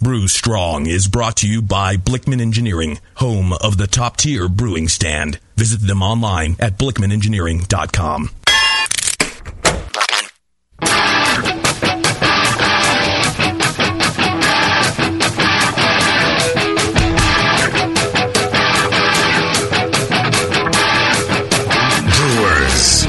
Brew Strong is brought to you by Blickman Engineering, home of the top tier brewing stand. Visit them online at blickmanengineering.com. Brewers.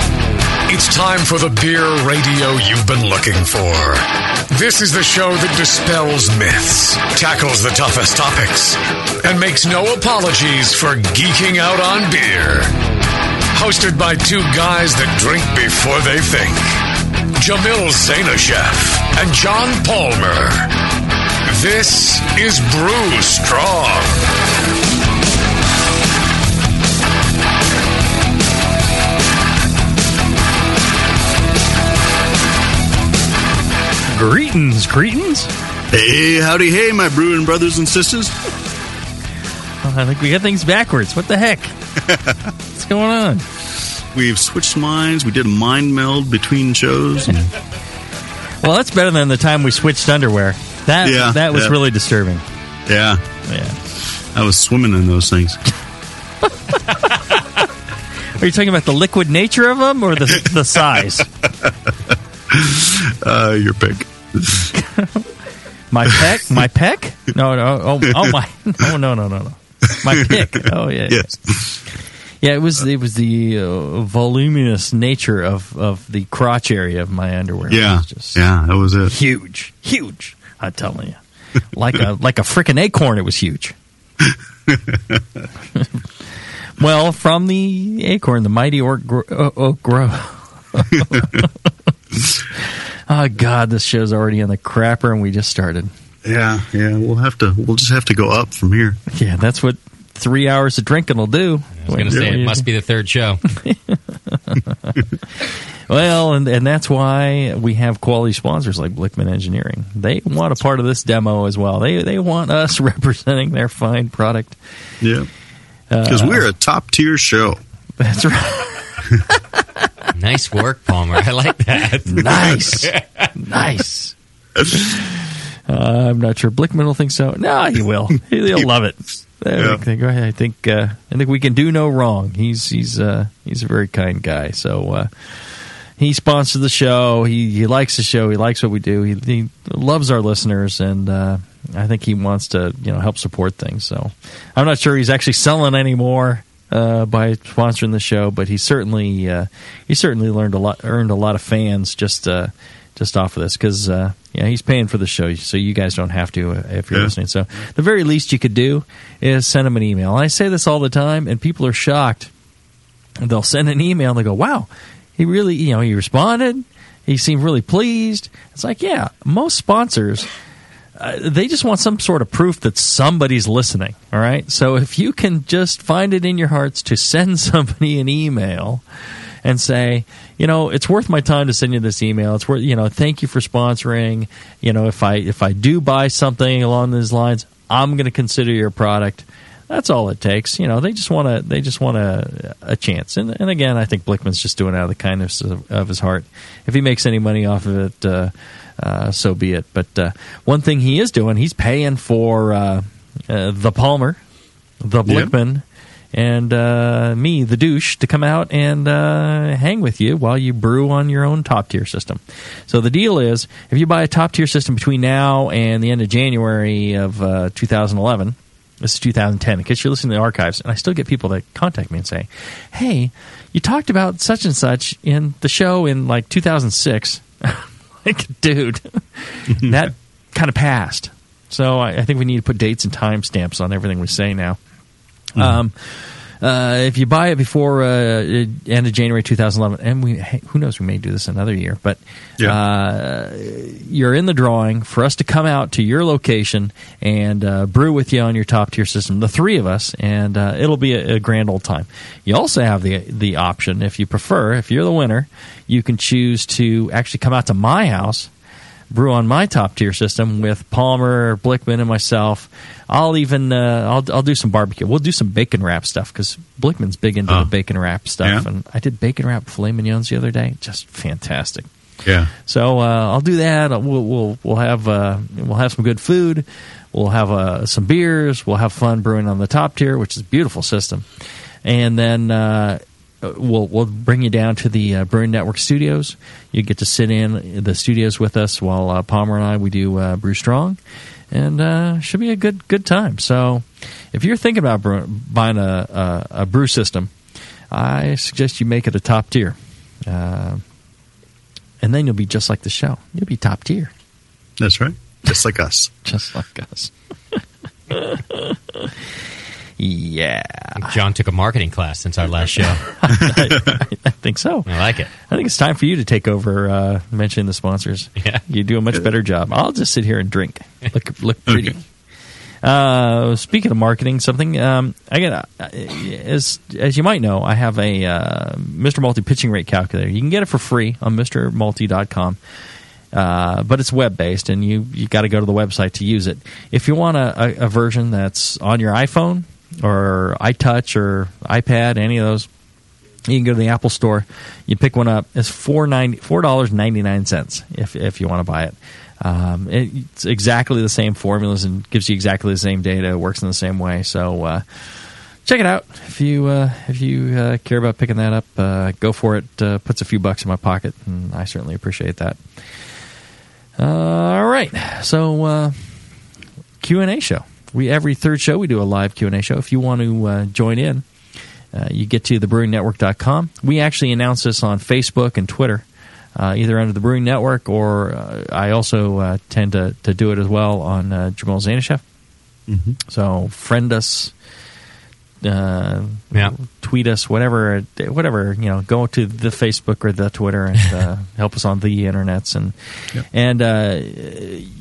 It's time for the beer radio you've been looking for. This is the show that dispels myths, tackles the toughest topics, and makes no apologies for geeking out on beer. Hosted by two guys that drink before they think Jamil Zainasheff and John Palmer. This is Brew Strong. Greetings, greetings. Hey, howdy, hey, my brewing brothers and sisters. I think we got things backwards. What the heck? What's going on? We've switched minds. We did a mind meld between shows. Well, that's better than the time we switched underwear. That Yeah, that was yeah. really disturbing. yeah, Yeah. I was swimming in those things. Are you talking about the liquid nature of them or the the size? Uh, your pick. My peck? My peck? No, no. Oh, oh my. No, no, no, no, no. My pick. Oh yeah. Yes. Yeah, it was it was the uh, voluminous nature of, of the crotch area of my underwear. Yeah. was just Yeah, that was it. huge, huge. I'm telling you, like a like a freaking acorn. It was huge. well, from the acorn, the mighty orc gro- uh, oak grow. Oh God, this show's already in the crapper, and we just started. Yeah, yeah. We'll have to. We'll just have to go up from here. Yeah, that's what three hours of drinking will do. I was going to say it must be the third show. Well, and, and that's why we have quality sponsors like Blickman Engineering. They want a part of this demo as well. They they want us representing their fine product. Yeah, uh, because we're a top tier show. That's right. Nice work, Palmer. I like that. Nice, nice. Uh, I'm not sure Blickman will think so. No, he will. He- He'll love it. Yeah. I think, go ahead. I think uh, I think we can do no wrong. He's he's uh, he's a very kind guy. So uh, he sponsors the show. He he likes the show. He likes what we do. He, he loves our listeners, and uh, I think he wants to you know help support things. So I'm not sure he's actually selling anymore uh, by sponsoring the show, but he certainly uh, he certainly learned a lot, earned a lot of fans just uh, just off of this because uh, yeah he's paying for the show, so you guys don't have to uh, if you're Yeah. listening. So the very least you could do is send him an email. And I say this all the time, and people are shocked. They'll send an email and they go, "Wow, he really you know he responded." He seemed really pleased. It's like, yeah, most sponsors uh, they just want some sort of proof that somebody's listening. All right. So if you can just find it in your hearts to send somebody an email and say, you know, it's worth my time to send you this email. It's worth, you know, thank you for sponsoring. You know, if I if I do buy something along these lines, I'm going to consider your product. That's all it takes. You know, they just want to they just want a, a chance. And, and again, I think Blickman's just doing it out of the kindness of, of his heart. If he makes any money off of it, uh, uh, so be it. But uh, one thing he is doing, he's paying for uh, uh, the Palmer, the. Blickman, and uh, me, the douche, to come out and uh, hang with you while you brew on your own top tier system. So the deal is, if you buy a top tier system between now and the end of January of uh, 2011. This is 2010. In case you're listening to the archives, and I still get people that contact me and say, "Hey, you talked about such and such in the show in like 2006." like, dude, that kind of passed. So I, I think we need to put dates and timestamps on everything we say now. Um, uh, if you buy it before uh, end of January 2011, and we who knows, we may do this another year, but uh, you're in the drawing for us to come out to your location and uh, brew with you on your top tier system, the three of us, and uh, it'll be a, a grand old time. You also have the the option, if you prefer, if you're the winner, you can choose to actually come out to my house brew on my top tier system with Palmer, Blickman, and myself. I'll even uh, I'll I'll do some barbecue. We'll do some bacon wrap stuff because Blickman's big into Oh. the bacon wrap stuff, Yeah. and I did bacon wrap filet mignons the other day. Just fantastic. Yeah. So uh, I'll do that. We'll we'll we'll have uh, we'll have some good food. We'll have uh, some beers. We'll have fun brewing on the top tier, which is a beautiful system. And then uh, we'll we'll bring you down to the uh, Brewing Network studios. You get to sit in the studios with us while uh, Palmer and I we do uh, Brew Strong, and uh, should be a good good time. So if you're thinking about brew, buying a, a, a brew system, I suggest you make it a top tier. Uh, and then you'll be just like the show. You'll be top tier, That's right. Just like us. just like us. yeah, John took a marketing class since our last show. I think so. I like it. I think it's time for you to take over uh, mentioning the sponsors. Yeah. You do a much better job. I'll just sit here and drink. Look look pretty. Okay. Uh, speaking of marketing, something um, I got uh, as as you might know, I have a uh, Mr. Malty pitching rate calculator. You can get it for free on MrMalty.com. Uh, but it's web based, and you you got to go to the website to use it. If you want a, a, a version that's on your iPhone or iTouch or iPad, any of those, you can go to the Apple Store. You pick one up. It's four ninety four dollars ninety nine cents if if you want to buy it. Um, it. It's exactly the same formulas and gives you exactly the same data. It works in the same way. So uh, check it out if you uh, if you uh, care about picking that up. Uh, go for it. Uh, puts a few bucks in my pocket, and I certainly appreciate that. all right, so uh, Q and A show. We every third show we do a live Q and A show. If you want to uh, join in, uh, you get to thebrewingnetwork.com. We actually announce this on Facebook and Twitter, uh, either under the Brewing Network or uh, I also uh, tend to, to do it as well on uh, Jamil Zainasheff. So friend us, uh, Yeah. tweet us, whatever, whatever. You know, go to the Facebook or the Twitter and uh, help us on the internets and and uh,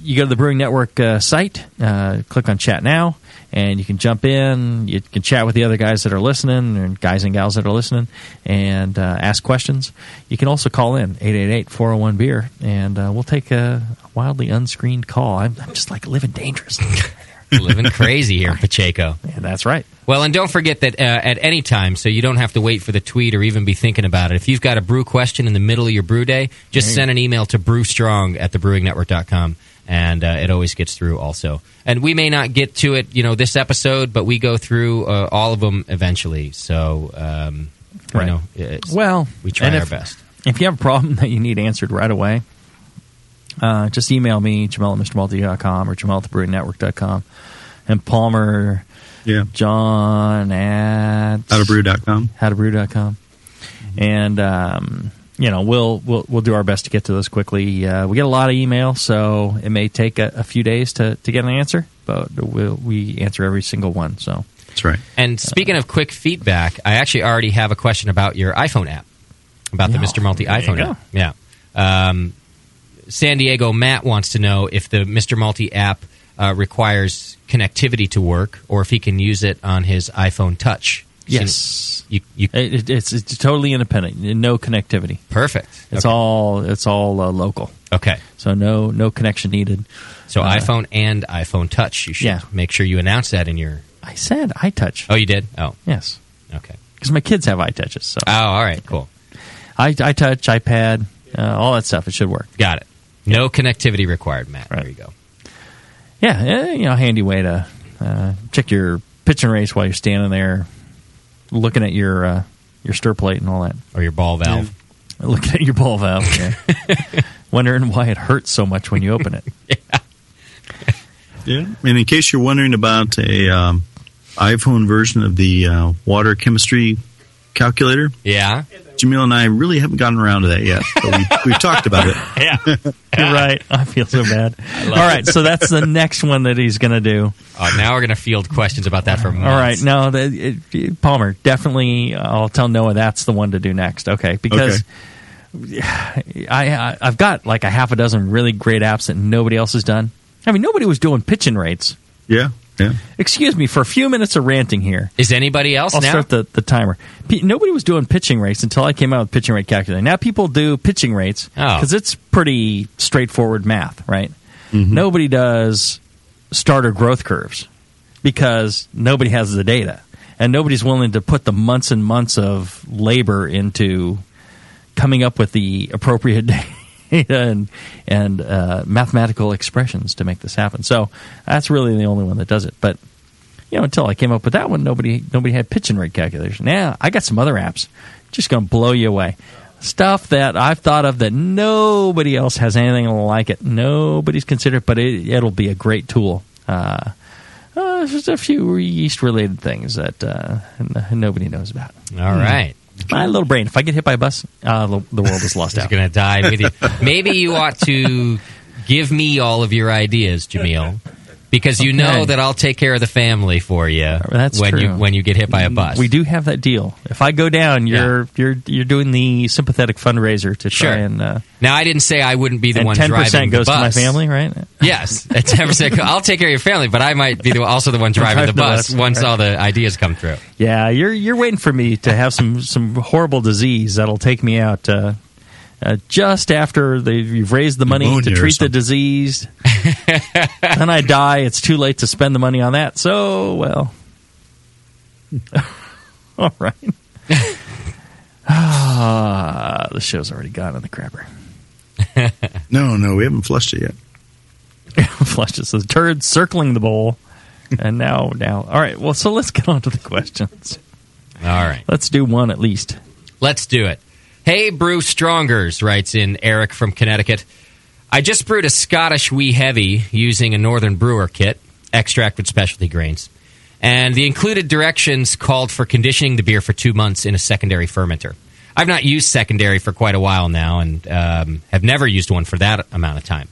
you go to the Brewing Network uh, site, uh, click on Chat Now, and you can jump in. You can chat with the other guys that are listening and guys and gals that are listening and uh, ask questions. You can also call in 888-401 beer, and uh, we'll take a wildly unscreened call. I'm, I'm just like living dangerous. Living crazy here in Pacheco. yeah, that's right. Well, and don't forget that uh, at any time, so you don't have to wait for the tweet or even be thinking about it. If you've got a brew question in the middle of your brew day, just send an email to brewstrong at thebrewingnetwork.com, and uh, it always gets through also. And we may not get to it, you know, this episode, but we go through uh, all of them eventually. So, um, Right. you know, it's- Well, we try and our if- best. If you have a problem that you need answered right away, uh, just email me, Jamil at MrMalty.com or Jamil at TheBrewingNetwork.com. And Palmer, Yeah. John at Howtobrew.com. howtobrew.com. And, um, you know, we'll, we'll we'll do our best to get to those quickly. Uh, we get a lot of email, so it may take a, a few days to, to get an answer, but we'll, we answer every single one. So That's right. And speaking of quick feedback, I actually already have a question about your iPhone app, about the Mr. Malty iPhone go. app. Yeah. Um, San Diego Matt wants to know if the Mr. Malty app uh, requires connectivity to work, or if he can use it on his iPhone Touch. yes, You, you, it, it- it's it's totally independent, no connectivity. perfect. It's Okay. all it's all uh, local. okay. So no no connection needed. So Uh, iPhone and iPhone Touch. You should Yeah. make sure you announce that in your. I said iTouch. Oh, you did. Oh, Yes, okay. because my kids have iTouches. So Oh, all right. Cool. I iTouch, iPad, uh, all that stuff. It should work. Got it. No connectivity required, Matt. Right. There you go. Yeah, you know, handy way to uh, check your pitch and race while you're standing there, looking at your uh, your stir plate and all that. Or your ball valve. Looking at your ball valve, yeah. wondering why it hurts so much when you open it. Yeah. And in case you're wondering about a um, iPhone version of the uh, water chemistry calculator, Yeah. Jamil and I really haven't gotten around to that yet. But we, we've talked about it. Yeah. You're right. I feel so bad. All right, so that's the next one that he's going to do. Oh, now we're going to field questions about that for months. All right, no, the, it, it- Palmer definitely. Uh, I'll tell Noah that's the one to do next. Okay, because I, I I've got like a half a dozen really great apps that nobody else has done. I mean, nobody was doing pitching rates. Yeah. Yeah. Excuse me for a few minutes of ranting here. Is anybody else I'll now? start the, the timer. P- nobody was doing pitching rates until I came out with pitching rate calculator. Now people do pitching rates Oh. because it's pretty straightforward math, right? Mm-hmm. Nobody does starter growth curves because nobody has the data, and nobody's willing to put the months and months of labor into coming up with the appropriate data and and uh, mathematical expressions to make this happen. So that's really the only one that does it. But you know, until I came up with that one, nobody nobody had pitch and rate calculation. Now I got some other apps, just going to blow you away. Stuff that I've thought of that nobody else has anything like it. Nobody's considered, but it, it'll be a great tool. Uh, uh, just a few yeast related things that uh, nobody knows about. All right. My little brain. If I get hit by a bus, uh, the, the world is lost He's out. going to die with you. Maybe you ought to give me all of your ideas, Jamil, because you know that I'll take care of the family for you That's when you when you get hit by a bus. We do have that deal. If I go down, you're you're you're doing the sympathetic fundraiser to Sure. try and uh, Now, I didn't say I wouldn't be the one ten driving percent the goes to my family, right? Yes, ten percent. I'll take care of your family, but I might be the, also the one driving the Driving the bus bus, once right. all the ideas come through. Yeah, you're you're waiting for me to have some some horrible disease that'll take me out. Uh, uh, just after they, you've raised the money to treat the disease, then I die. It's too late to spend the money on that. So, well, all right. Ah, the show's already gone on the crapper. No, no, we haven't flushed it yet. Flushed it. So the turd circling the bowl, and now, now, all right. Well, so let's get on to the questions. All right, Let's do one at least. let's do it. Hey, Brew Strongers writes in Eric from Connecticut. I just brewed a Scottish Wee Heavy using a Northern Brewer kit, extract with specialty grains. And the included directions called for conditioning the beer for two months in a secondary fermenter. I've not used secondary for quite a while now and um, have never used one for that amount of time.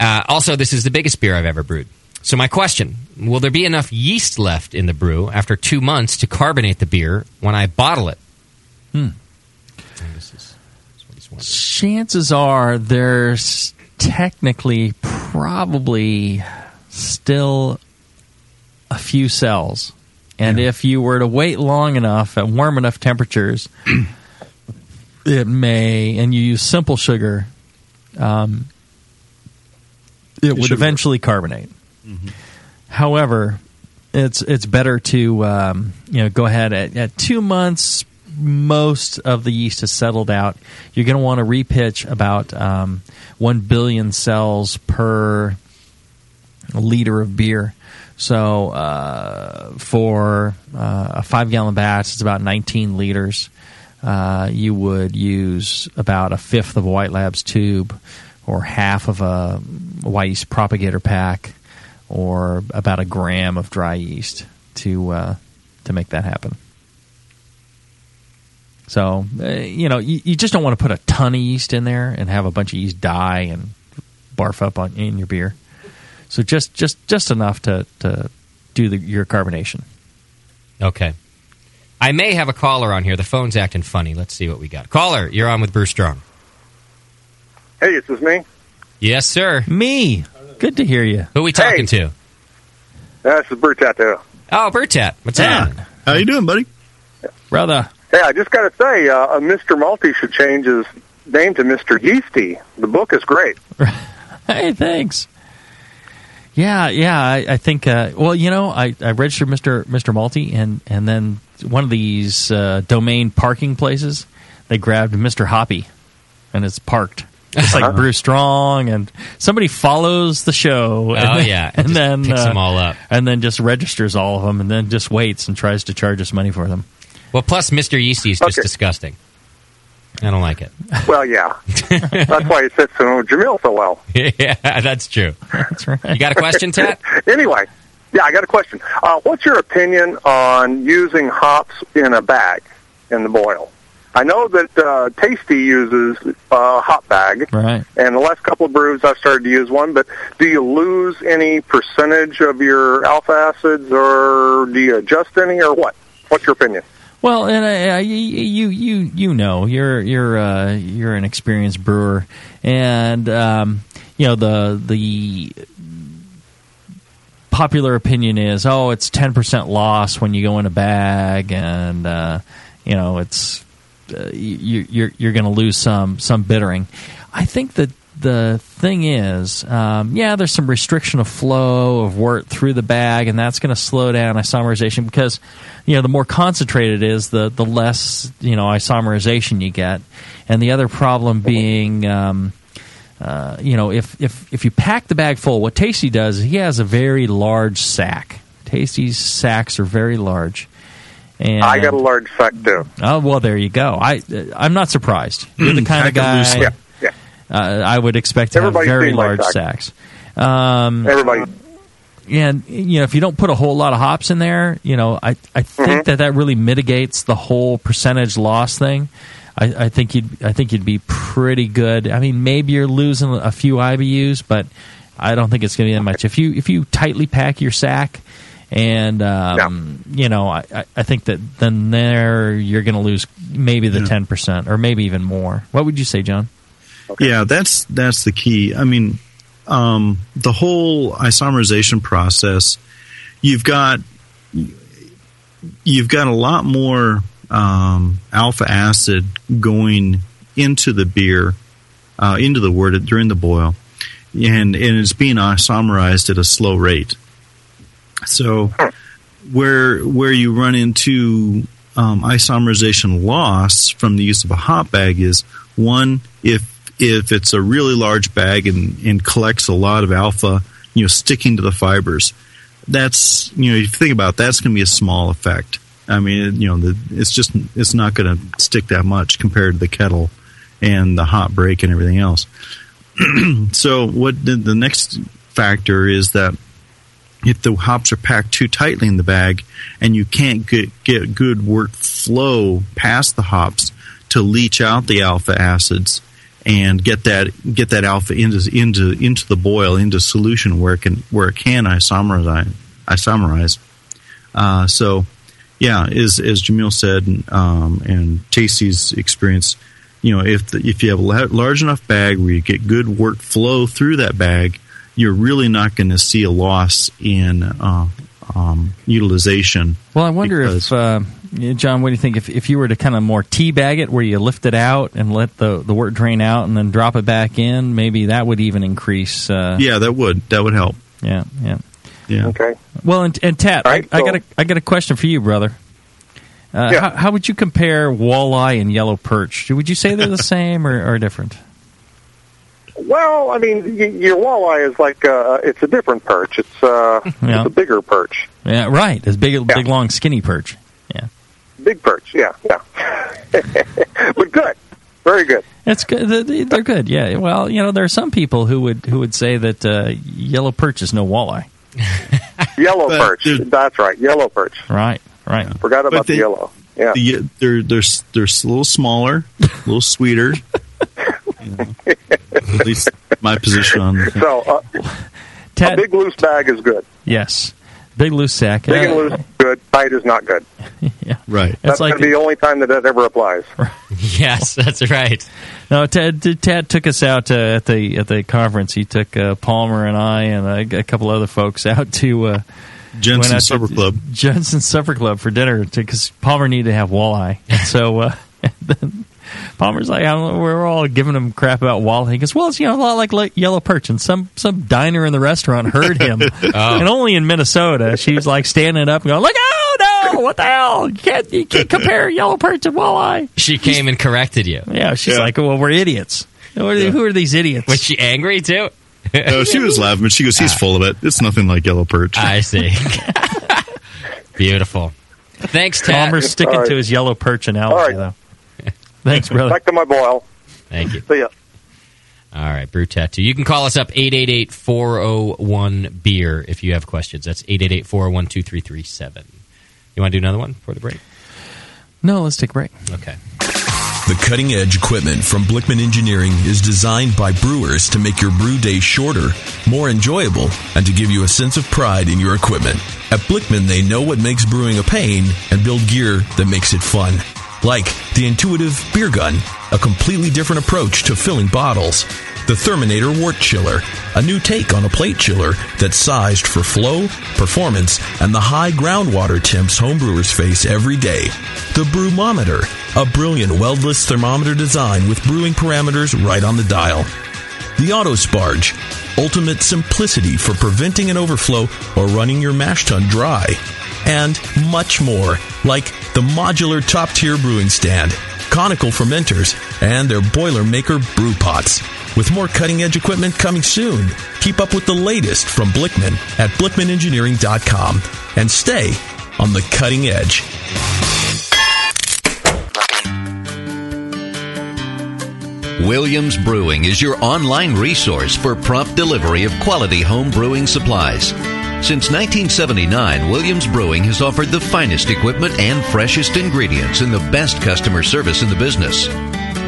Uh, also, this is the biggest beer I've ever brewed. So, my question will there be enough yeast left in the brew after two months to carbonate the beer when I bottle it? Hmm. This is, he's wondering. chances are there's technically probably still a few cells. And if you were to wait long enough at warm enough temperatures, it may, and you use simple sugar, um, it would should work. eventually carbonate. However, it's it's better to um, you know go ahead at, at two months. Most of the yeast has settled out. You're going to want to repitch about um, one billion cells per liter of beer. So uh, for uh, a five gallon batch, it's about 19 liters. Uh, you would use about a fifth of a White Labs tube, or half of a Wyeast propagator pack, or about a gram of dry yeast to uh, to make that happen. So uh, you know you, you just don't want to put a ton of yeast in there and have a bunch of yeast die and barf up on in your beer. So just just just enough to to do the, your carbonation. Okay. I may have a caller on here. The phone's acting funny. Let's see what we got. Caller, you're on with Brew Strong. Hey, this is me? Yes, sir. Me, good to hear you. Who are we talking to? That's the Brute Tattoo. Oh, Bertat. What's Yeah. happening? How you doing, buddy? brother. Hey, I just got to say, uh, Mr. Malty should change his name to Mr. Yeasty. The book is great. Hey, thanks. Yeah, yeah. I, I think. Uh, well, you know, I, I registered Mister Mister Malty, and and then one of these uh, domain parking places, they grabbed Mister Hoppy, and it's parked. It's like Brew Strong, and somebody follows the show. and Oh, then- yeah. and Just then picks uh, them all up. and then just registers all of them, and then just waits and tries to charge us money for them. Well, plus Mr. Yeasty is just Okay. disgusting. I don't like it. Well, yeah. That's why he fits in with Jamil so well. yeah, that's true. That's right. You got a question, Ted? Anyway, yeah, I got a question. Uh, what's your opinion on using hops in a bag in the boil? I know that uh, Tasty uses a hop bag, Right. and the last couple of brews I've started to use one. But do you lose any percentage of your alpha acids, or do you adjust any, or what? What's your opinion? Well, and uh, you you you know you're you're uh, you're an experienced brewer, and um, you know the the popular opinion is oh it's ten percent loss when you go in a bag, and uh, you know it's uh, you, you're you're going to lose some some bittering. I think that the thing is, um, yeah, there's some restriction of flow of wort through the bag, and that's going to slow down isomerization because you know the more concentrated it is, the the less you know isomerization you get. And the other problem being. Um, uh, you know, if, if if you pack the bag full, what Tasty does is he has a very large sack. Tasty's sacks are very large. And I got a large sack too. Oh well, there you go. I I'm not surprised. You're the kind of Pack loose. guy Yeah, yeah. Uh, I would expect to Everybody's have very large sacks. Um, Everybody. and you know, if you don't put a whole lot of hops in there, you know, I I think Mm-hmm. that that really mitigates the whole percentage loss thing. I, I think you'd I think you'd be pretty good. I mean, maybe you're losing a few IBUs, but I don't think it's going to be that much. If you if you tightly pack your sack, and um, you know, I, I- think that then there you're going to lose maybe the ten percent or maybe even more. What would you say, John? Yeah, that's that's the key. I mean, um, the whole isomerization process. You've got you've got a lot more um, alpha acid going into the beer, uh, into the wort during the boil, and and it's being isomerized at a slow rate. So where where you run into um, isomerization loss from the use of a hop bag is one if if it's a really large bag and, and collects a lot of alpha, you know, sticking to the fibers. That's you know, if you think about it, that's going to be a small effect. I mean, you know, the, it's just it's not going to stick that much compared to the kettle and the hot break and everything else. so what the, the next factor is that if the hops are packed too tightly in the bag and you can't get, get good wort flow past the hops to leach out the alpha acids and get that get that alpha into into into the boil into solution where it can where it can isomerize isomerize. Uh, so yeah, as as Jamil said, um, and Tasty's experience, you know, if the, if you have a large enough bag where you get good wort flow through that bag, you're really not going to see a loss in uh, um, utilization. Well, I wonder if, uh, John, what do you think? If, if you were to kind of more teabag it, where you lift it out and let the, the wort drain out and then drop it back in, maybe that would even increase. Uh, Yeah, that would that would help. yeah, yeah. Yeah. Okay. Well, and, and Tat, All right, I, I got a I got a question for you, brother. Uh, Yeah. how, how would you compare walleye and yellow perch? Would you say they're the same or, or different? Well, I mean, y- your walleye is like uh, it's a different perch. It's uh, Yeah. it's a bigger perch, Yeah, right. It's big, Yeah. big, long, skinny perch. Yeah, big perch. Yeah, yeah. but good, very good. it's good. They- they- They're good. Yeah. Well, you know, there are some people who would who would say that uh, yellow perch is no walleye. Yellow But perch. That's right. Yellow perch. Right. Right. Forgot about they- the yellow. Yeah. The, they're they're they're s- a little smaller, a little sweeter. You know, at least my position on the thing. So uh, a big loose bag is good. yes, big loose sack. Big and Uh, loose, good. Tight is not good. Yeah. Right. It's That's like going to be the only time that that ever applies. yes, that's right. no. Ted, Ted took us out uh, at the at the conference. He took uh, Palmer and I and a, a couple other folks out to uh, Jensen out Supper to Club. Jensen Supper Club for dinner because Palmer needed to have walleye. And so uh, then Palmer's like, I don't know, we're all giving him crap about walleye. He goes, well, it's you know a lot like, like yellow perch. And some some diner in the restaurant heard him, and oh. only in Minnesota. She's like standing up and going, like, oh no, what the hell? You can't you can't compare yellow perch and walleye. She came and corrected you. Yeah, she's Yeah. like, well, we're idiots. Who are, who are these idiots? Was she angry too? No, she was laughing, but she goes, "He's ah. full of it. It's nothing like yellow perch." I see. Beautiful. Thanks, Tat. Palmer's sticking All right. to his yellow perch analogy, All right. though. Thanks, brother. Back to my boil. Thank you. See ya. All right, Brew Tattoo. You can call us up 888-401-BEER if you have questions. That's 888-401-2337. You want to do another one for the break? No, let's take a break. Okay. The cutting edge equipment from Blickman Engineering is designed by brewers to make your brew day shorter, more enjoyable, and to give you a sense of pride in your equipment. At Blickman, they know what makes brewing a pain and build gear that makes it fun. Like the intuitive beer gun, a completely different approach to filling bottles. The Therminator Wort Chiller, a new take on a plate chiller that's sized for flow, performance, and the high groundwater temps homebrewers face every day. The Brewmometer, a brilliant weldless thermometer design with brewing parameters right on the dial. The Auto Sparge, ultimate simplicity for preventing an overflow or running your mash tun dry. And much more, like the modular top tier brewing stand, conical fermenters, and their Boilermaker brew pots. With more cutting edge equipment coming soon, keep up with the latest from Blickman at blickmanengineering.com and stay on the cutting edge. Williams Brewing is your online resource for prompt delivery of quality home brewing supplies. Since 1979, Williams Brewing has offered the finest equipment and freshest ingredients and the best customer service in the business.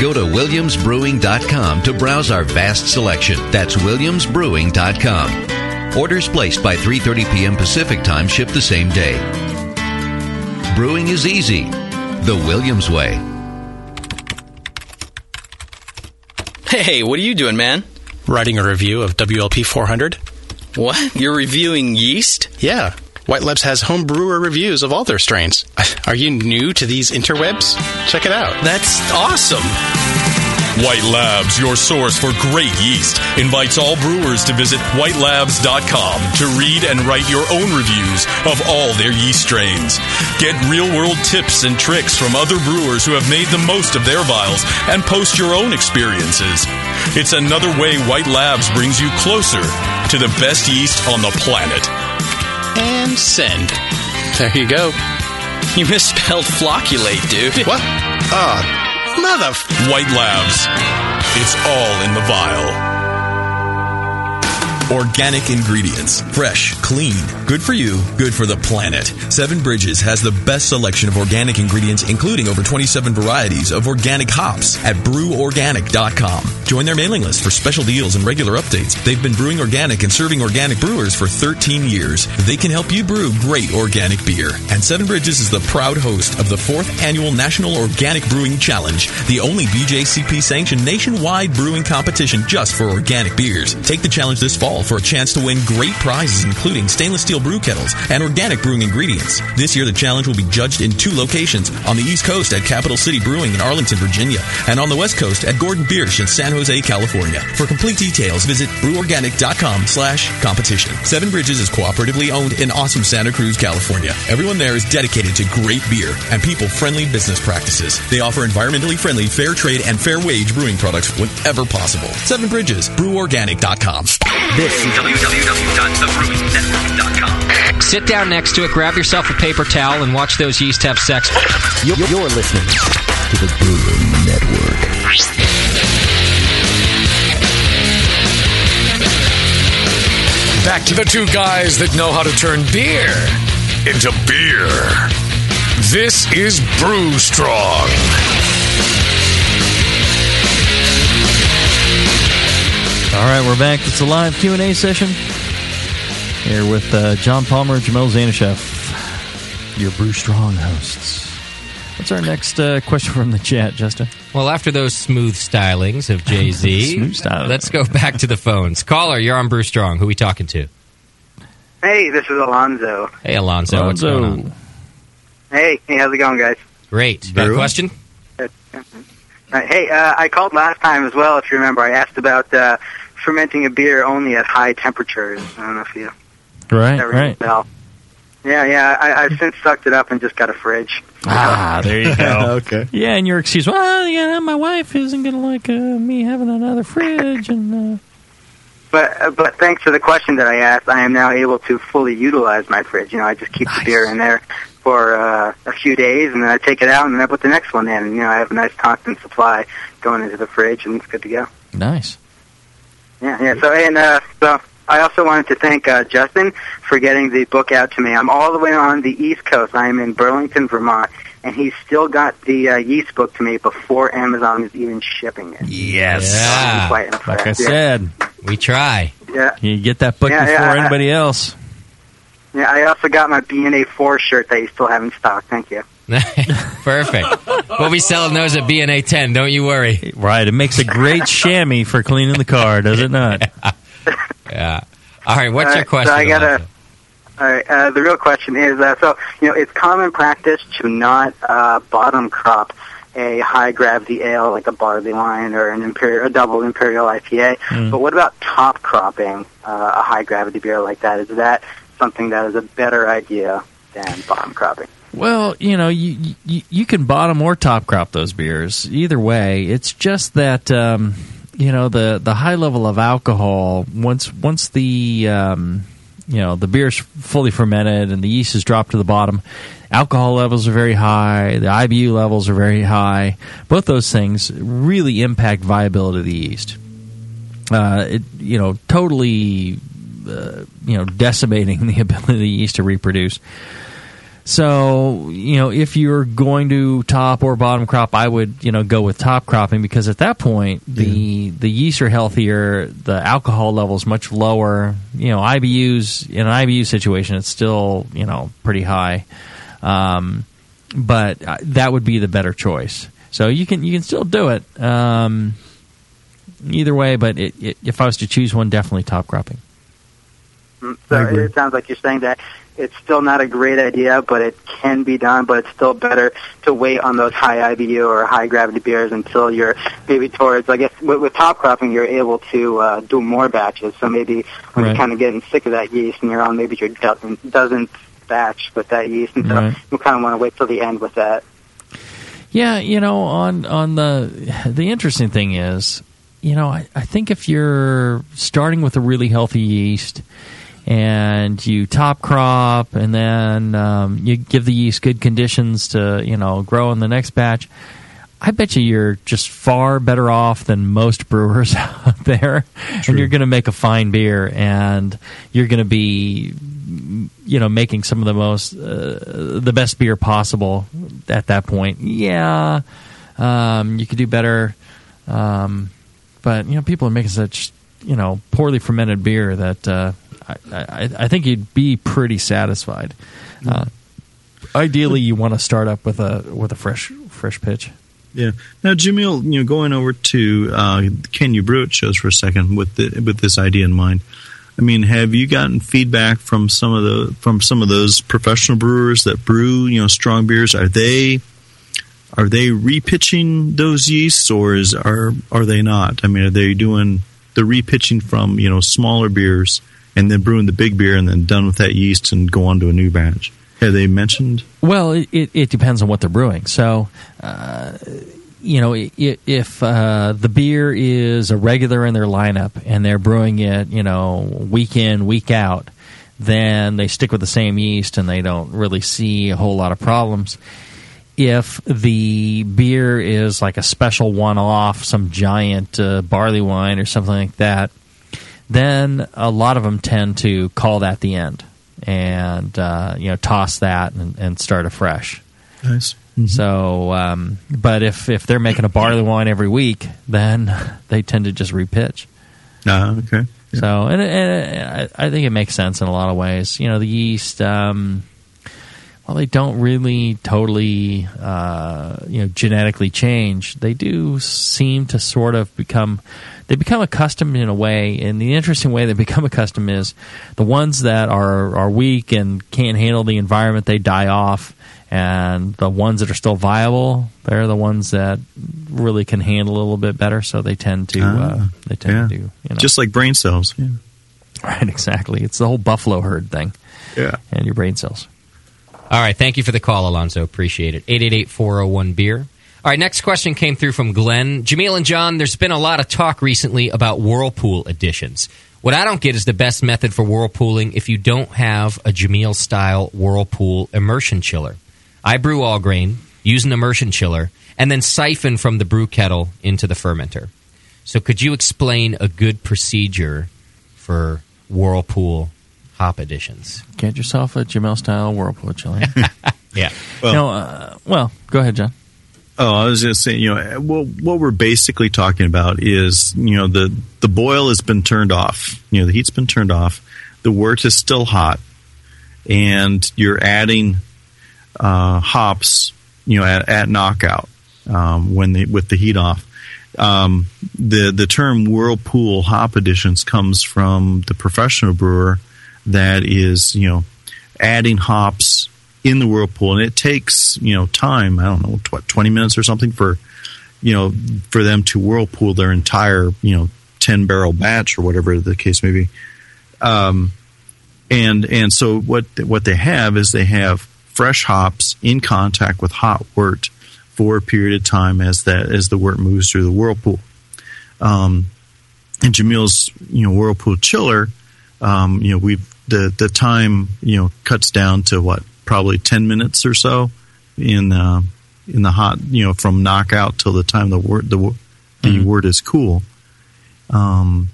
Go to williamsbrewing.com to browse our vast selection. That's williamsbrewing.com. Orders placed by 3:30 p.m. Pacific Time ship the same day. Brewing is easy. The Williams way. Hey, what are you doing, man? Writing a review of WLP 400. What? You're reviewing yeast? Yeah. White Labs has home brewer reviews of all their strains. Are you new to these interwebs? Check it out. That's awesome. White Labs, your source for great yeast, invites all brewers to visit whitelabs.com to read and write your own reviews of all their yeast strains. Get real world tips and tricks from other brewers who have made the most of their vials and post your own experiences. It's another way White Labs brings you closer to the best yeast on the planet. And send. There you go. You misspelled flocculate, dude. What? Ah, mother. White Labs. It's all in the vial. Organic ingredients. Fresh, clean, good for you, good for the planet. Seven Bridges has the best selection of organic ingredients, including over 27 varieties of organic hops at breworganic.com. Join their mailing list for special deals and regular updates. They've been brewing organic and serving organic brewers for 13 years. They can help you brew great organic beer. And Seven Bridges is the proud host of the fourth annual National Organic Brewing Challenge, the only BJCP sanctioned nationwide brewing competition just for organic beers. Take the challenge this fall for a chance to win great prizes, including stainless steel brew kettles and organic brewing ingredients. This year, the challenge will be judged in two locations on the East Coast at Capital City Brewing in Arlington, Virginia, and on the West Coast at Gordon Biersch in San Jose, California. For complete details, visit breworganic.com slash competition. Seven Bridges is cooperatively owned in awesome Santa Cruz, California. Everyone there is dedicated to great beer and people-friendly business practices. They offer environmentally friendly, fair trade, and fair wage brewing products whenever possible. Seven Bridges, breworganic.com. This is www.thebrewingnetwork.com. Sit down next to it, grab yourself a paper towel, and watch those yeast have sex. You're, you're listening to the Brewing Network. Back to the two guys that know how to turn beer into beer. This is Brew Strong. All right, we're back. It's a live Q and A session here with uh, John Palmer, Jamil Zainasheff, your Brew Strong hosts. What's our next uh, question from the chat, Justin? Well, after those smooth stylings of Jay Z, Smooth styling. let's go back to the phones. Caller, you're on Brew Strong. Who are we talking to? Hey, this is Alonzo. Hey, Alonzo. What's going on? Hey, hey, how's it going, guys? Great. Got a question? Good. Hey, uh, I called last time as well. If you remember, I asked about uh, fermenting a beer only at high temperatures. I don't know if you Right, right. a bell. Yeah, yeah. I, I've since sucked it up and just got a fridge. Ah, there you go. okay. Yeah, and your excuse, well, yeah, my wife isn't going to like uh, me having another fridge, and uh, But uh, but thanks to the question that I asked, I am now able to fully utilize my fridge. You know, I just keep the beer in there for uh, a few days, and then I take it out, and then I put the next one in. And you know, I have a nice constant supply going into the fridge, and it's good to go. nice. Yeah, yeah. So and uh, so I also wanted to thank uh, Justin for getting the book out to me. I'm all the way on the East Coast. I am in Burlington, Vermont, and he still got the uh, yeast book to me before Amazon is even shipping it. Yes. Yeah. quite. Like I Yeah. said, We try. Yeah. You get that book Yeah, before yeah, I- anybody else. Yeah, I also got my BNA four shirt that you still have in stock. Thank you. Perfect. we'll be selling those at BNA 10. Don't you worry. Right. It makes a great chamois for cleaning the car, does it not? Yeah. All right. What's All your right, question? So I got Alonzo? a. All right. Uh, the real question is, uh, so you know, it's common practice to not uh, bottom crop a high gravity ale like a barley wine or an imperial, a double imperial IPA. Mm. But what about top cropping uh, a high gravity beer like that? Is that something that is a better idea than bottom cropping? Well, you know, you, you you can bottom or top crop those beers. Either way, it's just that um, you know the the high level of alcohol once once the um, you know the beer's fully fermented and the yeast is dropped to the bottom. Alcohol levels are very high. The IBU levels are very high. Both those things really impact viability of the yeast. Uh, it, you know, totally, uh, you know, decimating the ability of the yeast to reproduce. So, you know, if you're going to top or bottom crop, I would, you know, go with top cropping because at that point the the yeast are healthier, the alcohol level is much lower. You know, IBUs in an IBU situation, it's still, you know, pretty high. Um, but uh, that would be the better choice. So you can you can still do it um, either way. But it, it, if I was to choose one, definitely top cropping. Mm, So it sounds like you're saying that it's still not a great idea, but it can be done. But it's still better to wait on those high IBU or high gravity beers until you're maybe towards. I guess with, with top cropping, you're able to uh, do more batches. So maybe when Right. you're kind of getting sick of that yeast and you're on maybe your dozen, dozenth batch with that yeast, and so Right. you kind of want to wait till the end with that. Yeah, you know, on on the the interesting thing is, you know, I, I think if you're starting with a really healthy yeast and you top crop and then um, you give the yeast good conditions to you know grow in the next batch. I bet you you're just far better off than most brewers out there, and you're going to make a fine beer, and you're going to be, you know, making some of the most, uh, the best beer possible at that point. Yeah, um, you could do better, um, but you know, people are making such, you know, poorly fermented beer that uh, I, I, I think you'd be pretty satisfied. Uh, ideally, you want to start up with a with a fresh fresh pitch. Yeah. Now, Jimmy, you know, going over to uh, Can You Brew It shows for a second with the, with this idea in mind. I mean, have you gotten feedback from some of the from some of those professional brewers that brew, you know, strong beers? Are they are they repitching those yeasts, or is are are they not? I mean, are they doing the repitching from you know smaller beers and then brewing the big beer and then done with that yeast and go on to a new batch? Have they mentioned? Well, it, it, depends on what they're brewing. So, uh, you know, if uh, the beer is a regular in their lineup and they're brewing it, you know, week in, week out, then they stick with the same yeast and they don't really see a whole lot of problems. If the beer is like a special one off, some giant uh, barley wine or something like that, then a lot of them tend to call that the end and uh, you know toss that and, and start afresh. Nice. So, um, but if if they're making a barley wine every week, then they tend to just repitch. Ah, okay. So, and, and I, I think it makes sense in a lot of ways. You know, the yeast, um, well, they don't really totally, uh, you know, genetically change. They do seem to sort of become, they become accustomed in a way. And the interesting way they become accustomed is the ones that are are weak and can't handle the environment, they die off. And the ones that are still viable, they're the ones that really can handle a little bit better. So they tend to, uh, Ah, they tend yeah. to you know. Just like brain cells. Yeah. Right, exactly. It's the whole buffalo herd thing. Yeah. And your brain cells. All right, thank you for the call, Alonzo. Appreciate it. 888-401 beer. All right, next question came through from Glenn. Jamil and John, there's been a lot of talk recently about Whirlpool additions. What I don't get is the best method for whirlpooling if you don't have a Jamil style Whirlpool immersion chiller. I brew all grain, use an immersion chiller, and then siphon from the brew kettle into the fermenter. So could you explain a good procedure for Whirlpool hop additions? Get yourself a Jamil style whirlpool chiller. Yeah. Well, no, uh, well, go ahead, John. Oh, I was just saying, you know, well, what we're basically talking about is, you know, the the boil has been turned off. You know, the heat's been turned off. The wort is still hot, and you're adding uh, hops, you know, at, at knockout um, when with the heat off. Um, the the term whirlpool hop additions comes from the professional brewer that is, you know, adding hops in the whirlpool, and it takes you know time. I don't know, what twenty minutes or something for you know for them to whirlpool their entire you know ten barrel batch or whatever the case may be. Um, and and so what what they have is they have fresh hops in contact with hot wort for a period of time as that as the wort moves through the whirlpool. Um, and Jamil's you know whirlpool chiller, um, you know we the the time you know cuts down to what probably 10 minutes or so in uh, in the hot, you know, from knockout till the time the word the, the Mm-hmm. wort is cool. Um,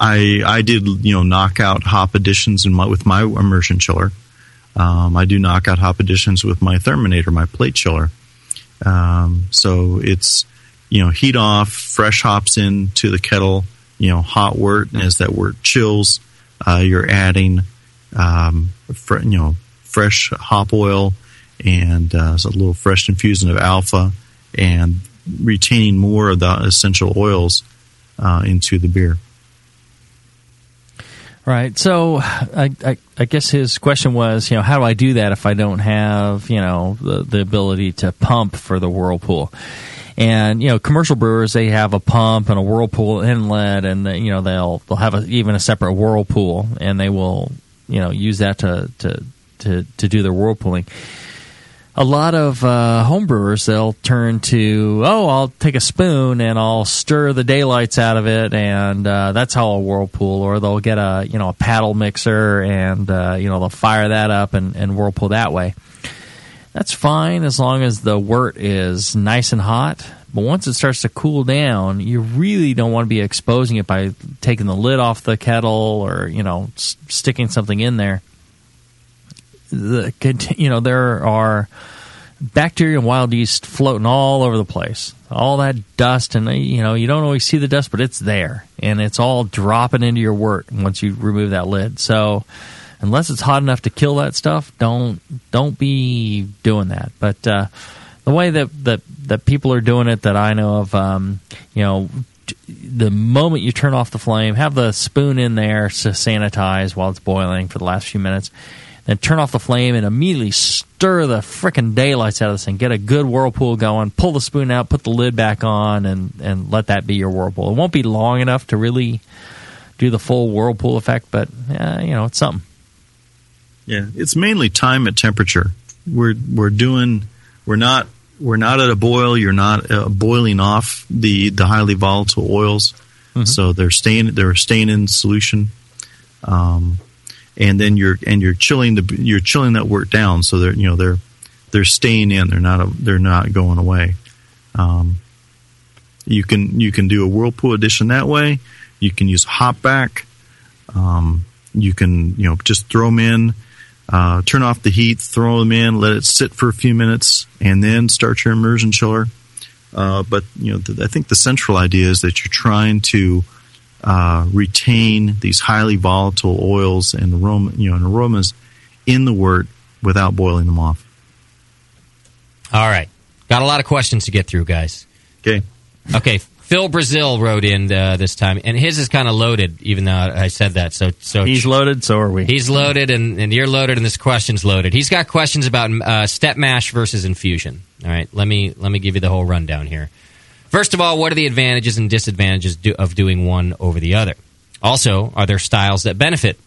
I I did you know knockout hop additions in my with my immersion chiller. Um, I do knockout hop additions with my Therminator, my plate chiller. Um, so it's you know heat off, fresh hops into the kettle, you know hot wort, and as that wort chills, uh, you're adding um, fr- you know fresh hop oil and uh, a little fresh infusion of alpha and retaining more of the essential oils uh, into the beer. Right. So I, I, I guess his question was, you know, how do I do that if I don't have, you know, the, the ability to pump for the whirlpool? And you know, commercial brewers they have a pump and a whirlpool inlet, and they, you know they'll they'll have a, even a separate whirlpool, and they will you know use that to to to, to do their whirlpooling a lot of uh, homebrewers they'll turn to oh I'll take a spoon and I'll stir the daylights out of it and uh, that's how I'll whirlpool or they'll get a you know a paddle mixer and uh, you know they'll fire that up and, and whirlpool that way. That's fine as long as the wort is nice and hot. But once it starts to cool down, you really don't want to be exposing it by taking the lid off the kettle or you know s- sticking something in there the you know there are bacteria and wild yeast floating all over the place. All that dust, and you know you don't always see the dust, but it's there, and it's all dropping into your wort once you remove that lid. So unless it's hot enough to kill that stuff, don't don't be doing that. But uh, the way that, that that people are doing it, that I know of, um, you know. The moment you turn off the flame, have the spoon in there to sanitize while it's boiling for the last few minutes then turn off the flame and immediately stir the frickin' daylights out of this thing. Get a good whirlpool going. Pull the spoon out, put the lid back on, and and let that be your whirlpool. It won't be long enough to really do the full whirlpool effect, but uh, you know it's something. Yeah, it's mainly time at temperature. We're we're doing we're not we're not at a boil. You're not uh, boiling off the the highly volatile oils, so they're staying they're staying in solution. Um, and then you're and you're chilling the you're chilling that wort down, so they're you know they're they're staying in. They're not a, they're not going away. Um, you can you can do a whirlpool addition that way. You can use hop back. Um, you can you know just throw them in, uh, turn off the heat, throw them in, let it sit for a few minutes, and then start your immersion chiller. Uh, but you know I think the central idea is that you're trying to uh, retain these highly volatile oils and aroma you know and aromas in the wort without boiling them off. All right. Got a lot of questions to get through, guys. Okay. Okay. Phil Brazil wrote in uh, this time, and his is kind of loaded, even though I said that. So, so He's loaded, so are we. He's loaded, and, and you're loaded, and this question's loaded. He's got questions about uh, step mash versus infusion. All right, let me let me give you the whole rundown here. First of all, what are the advantages and disadvantages do, of doing one over the other? Also, are there styles that benefit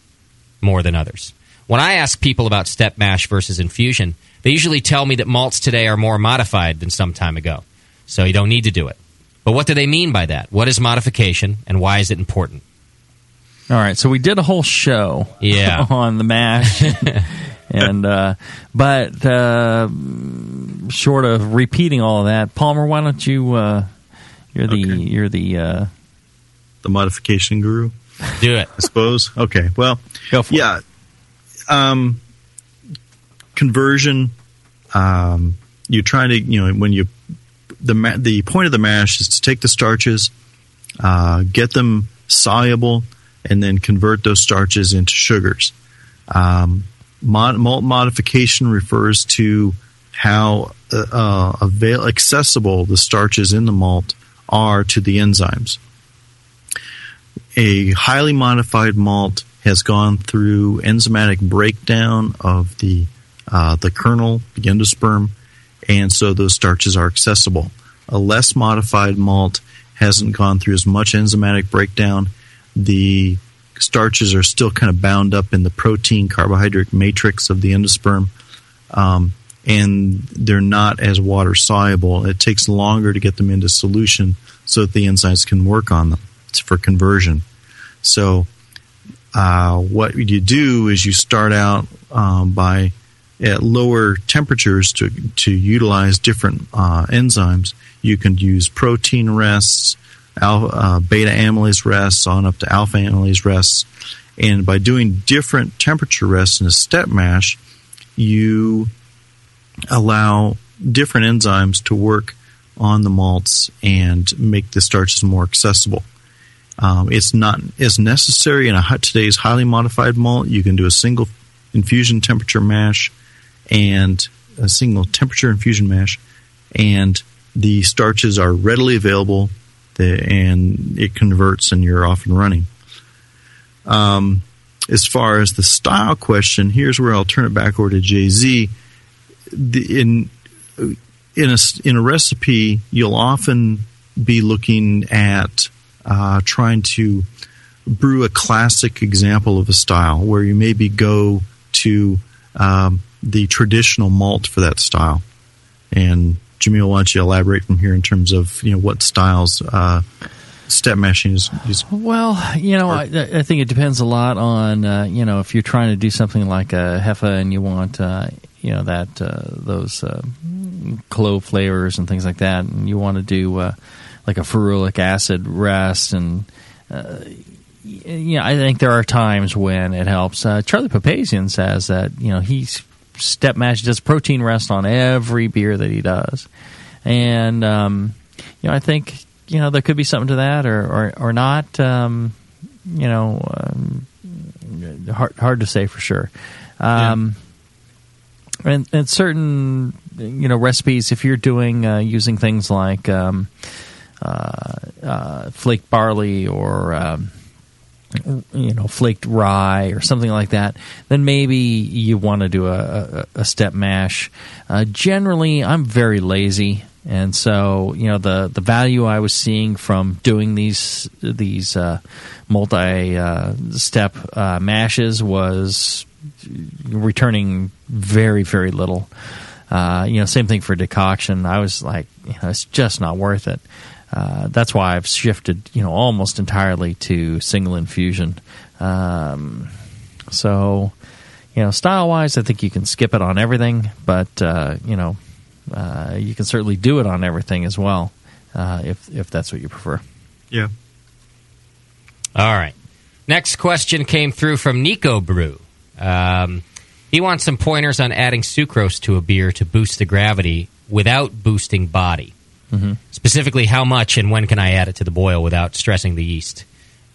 more than others? When I ask people about step mash versus infusion, they usually tell me that malts today are more modified than some time ago, so you don't need to do it. But what do they mean by that? What is modification, and why is it important? All right, so we did a whole show, Yeah. on the mash, and uh, but uh, short of repeating all of that, Palmer, why don't you? Uh, you're the you're the uh, the modification guru. Do it, I suppose. Okay. Well, Go for yeah. Um, conversion. Um, you're trying to, you know, when you the ma- the point of the mash is to take the starches, uh, get them soluble, and then convert those starches into sugars. Um, mod- malt modification refers to how uh, uh, avail- accessible the starches in the malt are to the enzymes. A highly modified malt has gone through enzymatic breakdown of the uh, the kernel, the endosperm, and so those starches are accessible. A less modified malt hasn't gone through as much enzymatic breakdown. The starches are still kind of bound up in the protein carbohydrate matrix of the endosperm, um, and they're not as water soluble. It takes longer to get them into solution so that the enzymes can work on them for conversion. So, uh, what you do is you start out um, by at lower temperatures to to utilize different uh, enzymes. You can use protein rests, alpha, uh, beta amylase rests, on up to alpha amylase rests, and by doing different temperature rests in a step mash, you allow different enzymes to work on the malts and make the starches more accessible. Um, it's not as necessary in a today's highly modified malt. You can do a single infusion temperature mash and a single temperature infusion mash, and the starches are readily available, the, and it converts, and you're off and running. Um, as far as the style question, here's where I'll turn it back over to Jay Z. In in a in a recipe, you'll often be looking at uh, trying to brew a classic example of a style, where you maybe go to um, the traditional malt for that style. And Jamil, why don't you elaborate from here in terms of you know what styles uh, step mashing is, is Well, you know, I, I think it depends a lot on uh, you know if you're trying to do something like a hefe and you want uh, you know that uh, those uh, clove flavors and things like that, and you want to do uh, like a ferulic acid rest and. Uh, yeah, I think there are times when it helps. Uh, Charlie Papazian says that you know he's step mash does protein rest on every beer that he does, and um, you know I think you know there could be something to that or or, or not. Um, you know, um, hard hard to say for sure. Um, and, and certain you know recipes, if you're doing uh, using things like um, uh, uh, flaked barley or um, you know flaked rye or something like that, then maybe you want to do a, a, a step mash. Uh, generally, I'm very lazy, and so you know the the value I was seeing from doing these these uh, multi uh, step uh, mashes was returning very very little. Uh, you know, same thing for decoction. I was like, you know, it's just not worth it. Uh, that's why I've shifted, you know, almost entirely to single infusion. Um, so, you know, style wise, I think you can skip it on everything, but uh, you know, uh, you can certainly do it on everything as well, uh, if if that's what you prefer. Yeah. All right. Next question came through from Nico Brew. Um, he wants some pointers on adding sucrose to a beer to boost the gravity without boosting body. Mm-hmm. Specifically, how much and when can I add it to the boil without stressing the yeast?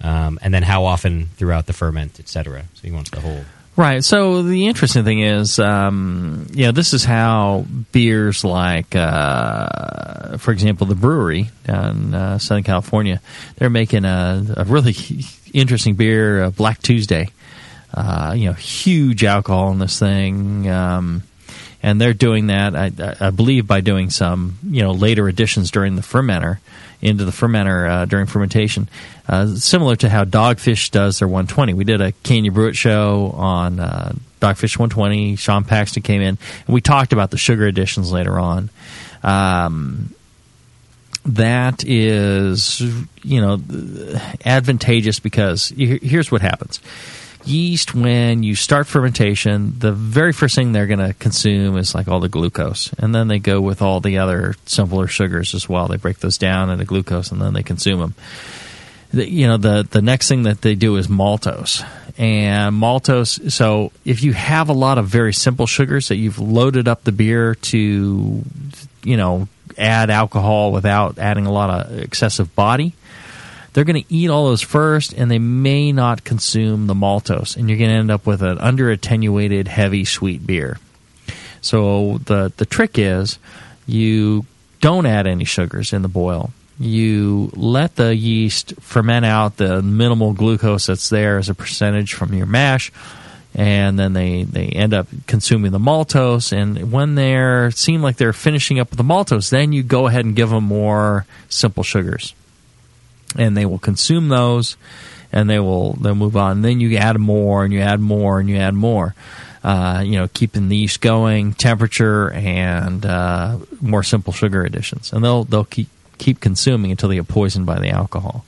Um, and then how often throughout the ferment, etc. So he wants the whole. Right. So the interesting thing is, um, you know, this is how beers like, uh, for example, the Bruery down in uh, Southern California, they're making a, a really interesting beer, uh, Black Tuesday. Uh, you know, huge alcohol in this thing. Um, and they're doing that, I, I, believe, by doing some you know later additions during the fermenter into the fermenter uh, during fermentation, uh, similar to how Dogfish does their 120. We did a Can You show on uh, Dogfish 120. Sean Paxton came in, and we talked about the sugar additions later on. Um, that is, you know, advantageous because here's what happens yeast when you start fermentation the very first thing they're going to consume is like all the glucose. And then they go with all the other simpler sugars as well. They break those down into glucose and then they consume them the, you know the the next thing that they do is maltose. And maltose so if you have a lot of very simple sugars that you've loaded up the beer to you know add alcohol without adding a lot of excessive body. They're going to eat all those first, and they may not consume the maltose, and you're going to end up with an under attenuated, heavy, sweet beer. So the the trick is you don't add any sugars in the boil. You let the yeast ferment out the minimal glucose that's there as a percentage from your mash, and then they, they end up consuming the maltose. And when they're seem like they're finishing up with the maltose, then you go ahead and give them more simple sugars, and they will consume those, and they will they'll move on. And then you add more, and you add more, and you add more uh, you know, keeping the yeast going, temperature, and uh, more simple sugar additions, and they'll they'll keep keep consuming until they get poisoned by the alcohol.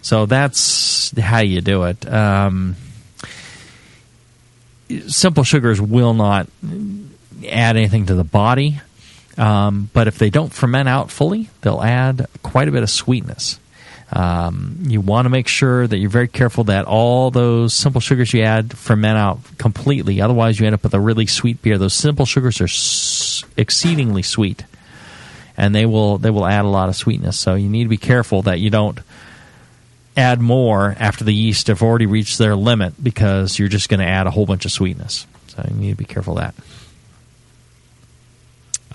So that's how you do it. Um, simple sugars will not add anything to the body, um, but if they don't ferment out fully, they'll add quite a bit of sweetness. Um, you want to make sure that you're very careful that all those simple sugars you add ferment out completely. Otherwise, you end up with a really sweet beer. Those simple sugars are s- exceedingly sweet, and they will they will add a lot of sweetness. So you need to be careful that you don't add more after the yeast have already reached their limit because you're just going to add a whole bunch of sweetness. So you need to be careful of that.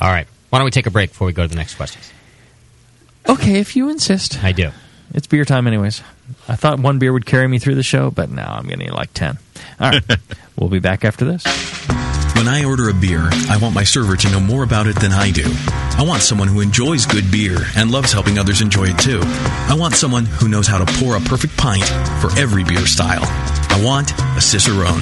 All right. Why don't we take a break before we go to the next questions? Okay, if you insist. I do. It's beer time, anyways. I thought one beer would carry me through the show, but now I'm getting like 10. All right. we'll be back after this. When I order a beer, I want my server to know more about it than I do. I want someone who enjoys good beer and loves helping others enjoy it too. I want someone who knows how to pour a perfect pint for every beer style. I want a Cicerone.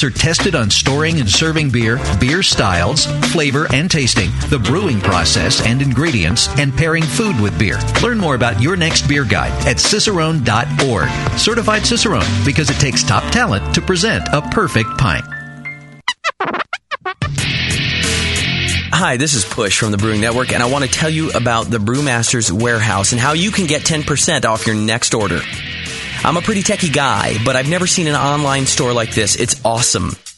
are tested on storing and serving beer, beer styles, flavor and tasting, the brewing process and ingredients, and pairing food with beer. Learn more about your next beer guide at cicerone.org. Certified Cicerone because it takes top talent to present a perfect pint. Hi, this is Push from the Brewing Network, and I want to tell you about the Brewmaster's Warehouse and how you can get 10% off your next order. I'm a pretty techie guy, but I've never seen an online store like this. It's awesome.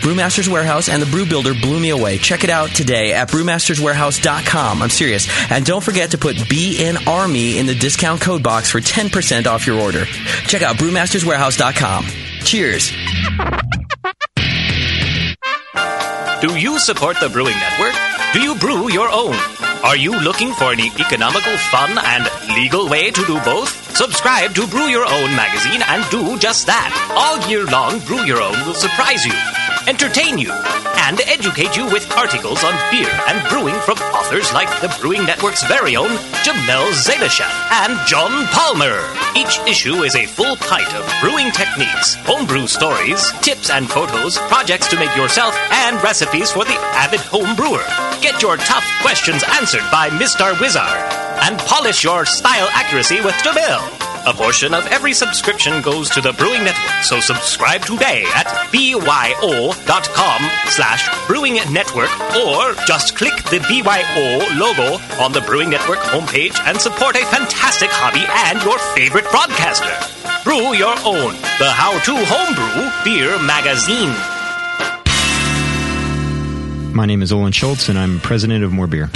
Brewmasters Warehouse and the Brew Builder blew me away. Check it out today at brewmasterswarehouse.com. I'm serious. And don't forget to put BN Army in the discount code box for 10% off your order. Check out brewmasterswarehouse.com. Cheers. Do you support the Brewing Network? Do you brew your own? Are you looking for an economical, fun, and legal way to do both? Subscribe to Brew Your Own magazine and do just that. All year long, Brew Your Own will surprise you, entertain you, and educate you with articles on beer and brewing from authors like the Brewing Network's very own Jamil Zainasheff and John Palmer. Each issue is a full pint of brewing techniques, homebrew stories, tips and photos, projects to make yourself, and recipes for the avid home brewer. Get your tough questions answered by Mr. Wizard and polish your style accuracy with Jamil. A portion of every subscription goes to the Brewing Network, so subscribe today at byo.com slash brewing network or just click the BYO logo on the Brewing Network homepage and support a fantastic hobby and your favorite broadcaster. Brew your own, the how-to homebrew beer magazine. My name is Olin Schultz, and I'm president of More Beer.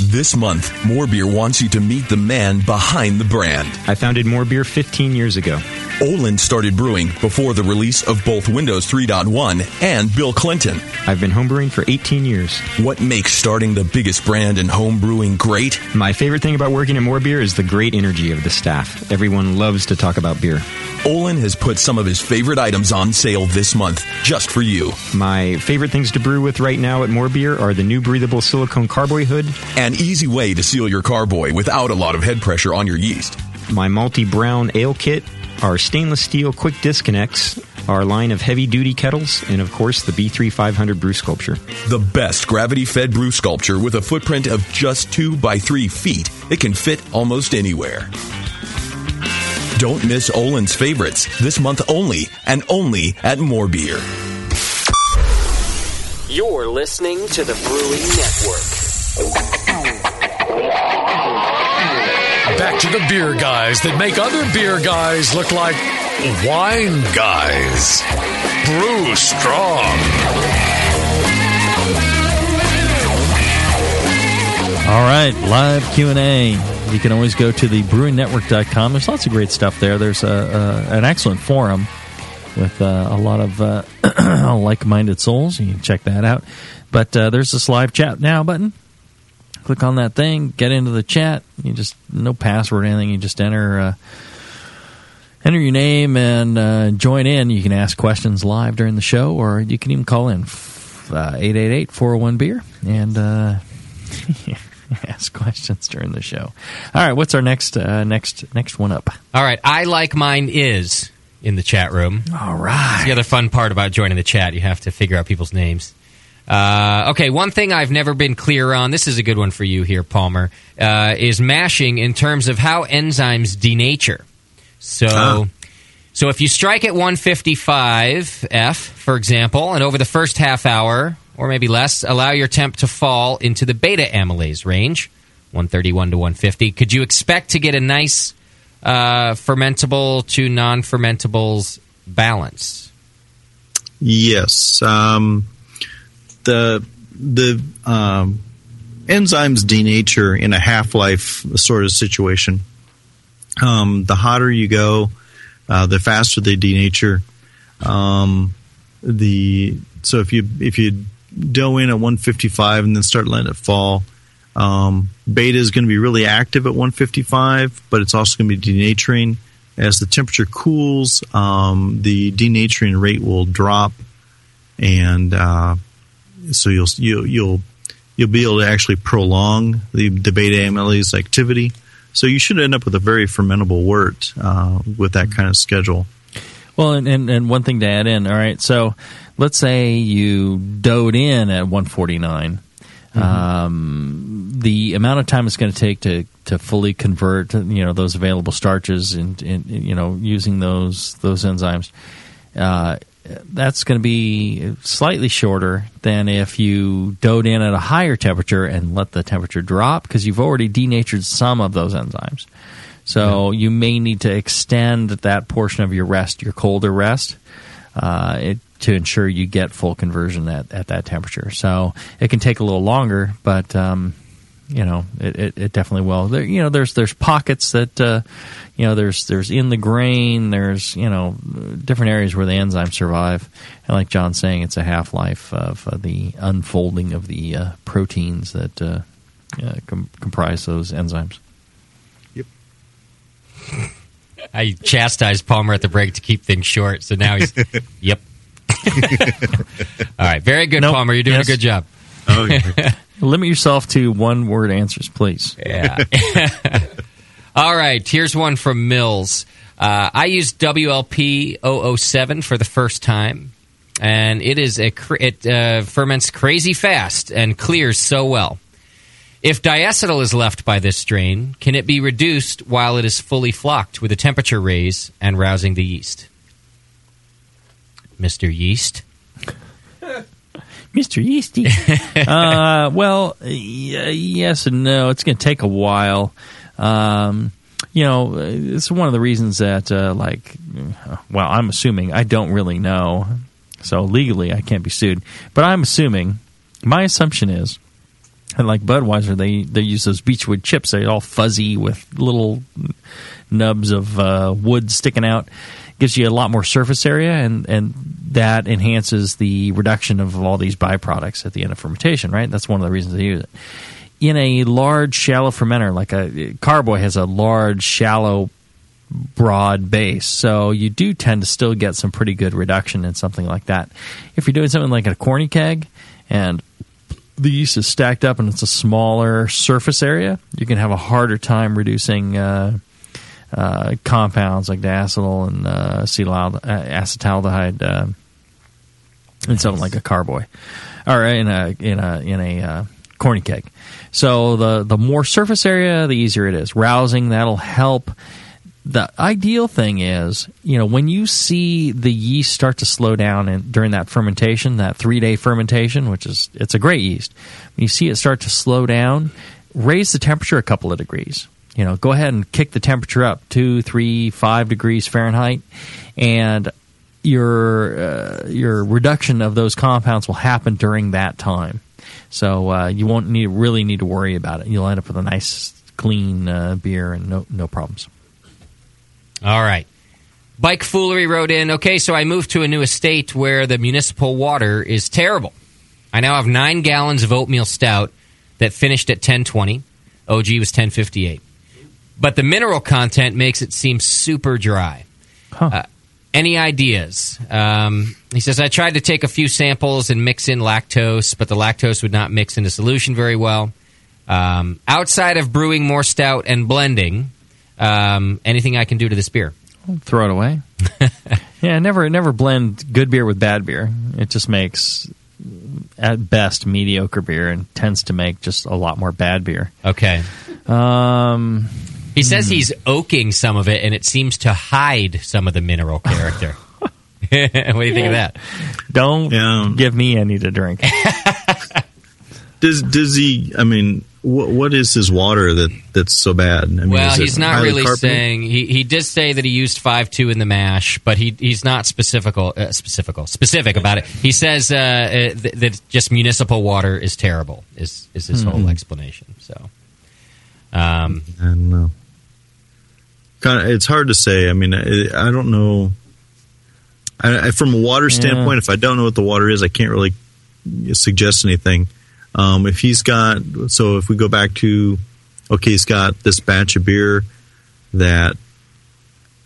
This month, More Beer wants you to meet the man behind the brand. I founded More Beer 15 years ago. Olin started brewing before the release of both Windows 3.1 and Bill Clinton. I've been homebrewing for 18 years. What makes starting the biggest brand in homebrewing great? My favorite thing about working at More Beer is the great energy of the staff. Everyone loves to talk about beer. Olin has put some of his favorite items on sale this month just for you. My favorite things to brew with right now at More Beer are the new breathable silicone carboy hood. An easy way to seal your carboy without a lot of head pressure on your yeast. My multi brown ale kit, our stainless steel quick disconnects, our line of heavy duty kettles, and of course the B3 500 brew sculpture. The best gravity fed brew sculpture with a footprint of just 2 by 3 feet. It can fit almost anywhere. Don't miss Olin's favorites this month only and only at More Beer. You're listening to the Brewing Network. Back to the beer guys that make other beer guys look like wine guys. Brew strong. All right, live Q&A. You can always go to the brewingnetwork.com. There's lots of great stuff there. There's a, a, an excellent forum with uh, a lot of uh, like-minded souls. You can check that out. But uh, there's this live chat now button. Click on that thing, get into the chat. You just no password or anything. You just enter uh, enter your name and uh, join in. You can ask questions live during the show, or you can even call in uh, eight eight eight four zero one beer and uh, ask questions during the show. All right, what's our next uh, next next one up? All right, I like mine is in the chat room. All right. That's the other fun part about joining the chat. You have to figure out people's names. Uh, okay, one thing I've never been clear on, this is a good one for you here, Palmer, uh, is mashing in terms of how enzymes denature. So, so if you strike at 155 F, for example, and over the first half hour, or maybe less, allow your temp to fall into the beta amylase range, 131 to 150, could you expect to get a nice uh, fermentable to non fermentables balance? Yes. Um, the the um, enzymes denature in a half life sort of situation. Um, the hotter you go, uh, the faster they denature. Um, the so if you if you dough in at 155 and then start letting it fall, um, beta is going to be really active at 155, but it's also going to be denaturing. As the temperature cools, um, the denaturing rate will drop, and uh, so you'll you, you'll you'll be able to actually prolong the, the beta amylase activity. So you should end up with a very fermentable wort uh, with that kind of schedule. Well, and, and, and one thing to add in, all right, so let's say you doughed in at 149. Um, the amount of time it's going to take to, to fully convert, you know, those available starches and, and you know, using those those enzymes, uh, that's going to be slightly shorter than if you doughed in at a higher temperature and let the temperature drop because you've already denatured some of those enzymes. So you may need to extend that portion of your rest, your colder rest, uh, it, to ensure you get full conversion at, at that temperature. So it can take a little longer, but um, you know it, it, it definitely will. There, you know, there's there's pockets that uh, you know there's there's in the grain. There's you know different areas where the enzymes survive. And like John's saying, it's a half life of uh, the unfolding of the uh, proteins that uh, uh, com- comprise those enzymes. Yep. I chastised Palmer at the break to keep things short, so now he's. yep. All right, very good, Nope. Palmer. You're doing Yes. a good job. Limit yourself to one word answers, please. Yeah. All right, here's one from Mills. Uh, I used WLP 007 for the first time, and it is a cr- it uh, ferments crazy fast and clears so well. If diacetyl is left by this strain, can it be reduced while it is fully flocked with a temperature raise and rousing the yeast? Mr. Yeast. Mr. Yeasty. uh, well, y- yes and no. It's going to take a while. Um, you know, it's one of the reasons that, uh, like, well, I'm assuming I don't really know, so legally I can't be sued. But I'm assuming, my assumption is, and like Budweiser, they they use those beechwood chips. They're all fuzzy with little nubs of uh, wood sticking out. Gives you a lot more surface area, and and that enhances the reduction of all these byproducts at the end of fermentation. Right, that's one of the reasons they use it. In a large, shallow fermenter, like a carboy has a large, shallow broad base. So you do tend to still get some pretty good reduction in something like that. If you're doing something like a corny keg and the yeast is stacked up and it's a smaller surface area, you can have a harder time reducing uh, uh, compounds like diacetyl and uh, acetaldehyde, uh, acetaldehyde uh, in something like a carboy or in a in a in a uh, corny keg. So the the more surface area, the easier it is. Rousing that'll help the ideal thing is, you know, when you see the yeast start to slow down in, during that fermentation, that three day fermentation, which is it's a great yeast. When you see it start to slow down, raise the temperature a couple of degrees. You know, go ahead and kick the temperature up two, three, five degrees Fahrenheit, and your uh, your reduction of those compounds will happen during that time. So uh, you won't need really need to worry about it. You'll end up with a nice, clean uh, beer and no no problems. All right. Bike Foolery wrote in, okay, so I moved to a new estate where the municipal water is terrible. I now have nine gallons of oatmeal stout that finished at 1020. OG was 1058. But the mineral content makes it seem super dry. Uh, any ideas? Um, he says, I tried to take a few samples and mix in lactose, but the lactose would not mix into solution very well. Um, outside of brewing more stout and blending, um, anything I can do to this beer? Throw it away. yeah, never never blend good beer with bad beer. It just makes at best mediocre beer and tends to make just a lot more bad beer. Okay. Um, he says he's oaking some of it, and it seems to hide some of the mineral character. what do you think of that? Don't give me any to drink. Does does he? I mean, what, what is his water that that's so bad? I mean, well, he's not really carbonated? saying. He, he did say that he used five two in the mash, but he he's not specifical uh, specifical specific about it. He says uh, uh, th- that just municipal water is terrible. Is is his whole Mhm. explanation? So, um, I don't know. Kind of, it's hard to say. I mean, I, I don't know. I, I, from a water Yeah. standpoint, if I don't know what the water is, I can't really suggest anything. Um, if he's got, so if we go back to, okay, he's got this batch of beer that.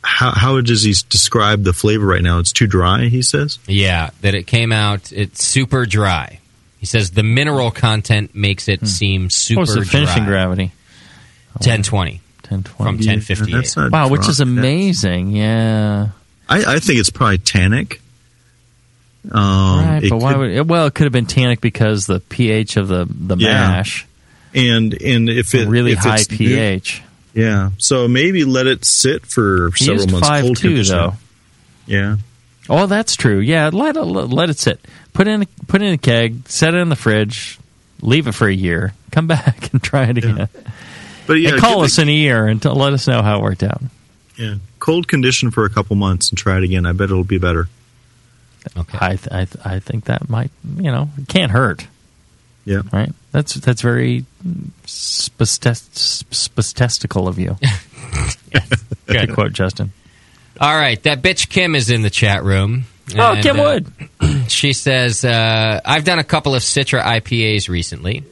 How, how does he describe the flavor right now? It's too dry, he says. yeah, that it came out. It's super dry. He says the mineral content makes it seem super Hmm. what was the finishing dry. gravity? Ten twenty. Ten from twenty. ten fifty eight. Wow, which is amazing. Yeah. I, I think it's probably tannic. Um, right, it but why could- would it, well? It could have been tannic because the pH of the the Yeah. mash. and and if A it really if high it's new- pH. yeah. So maybe let it sit for He several used months. five cold two though. Yeah. Oh, that's true. Yeah, let it let it sit. Put in put in a keg, set it in the fridge, leave it for a year. Come back and try it again. But yeah, and call give us in a year and t- let us know how it worked out. Yeah, cold condition for a couple months and try it again. I bet it'll be better. Okay. I th- I, th- I think that might you know it can't hurt. Yeah. Right. That's that's very spastest- spastestical of you. Good. to quote Justin. All right, that bitch Kim is in the chat room. Oh, Kim uh, Wood. she says, uh, I've done a couple of Citra IPAs recently,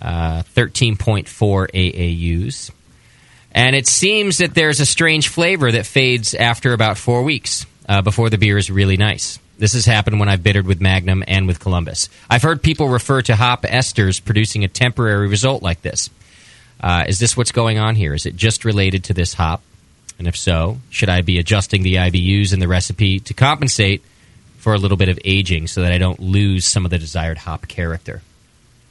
uh, 13.4 AAUs. And it seems that there's a strange flavor that fades after about four weeks uh, before the beer is really nice. This has happened when I've bittered with Magnum and with Columbus. I've heard people refer to hop esters producing a temporary result like this. Uh, is this what's going on here? Is it just related to this hop? And if so, should I be adjusting the IBUs in the recipe to compensate for a little bit of aging so that I don't lose some of the desired hop character?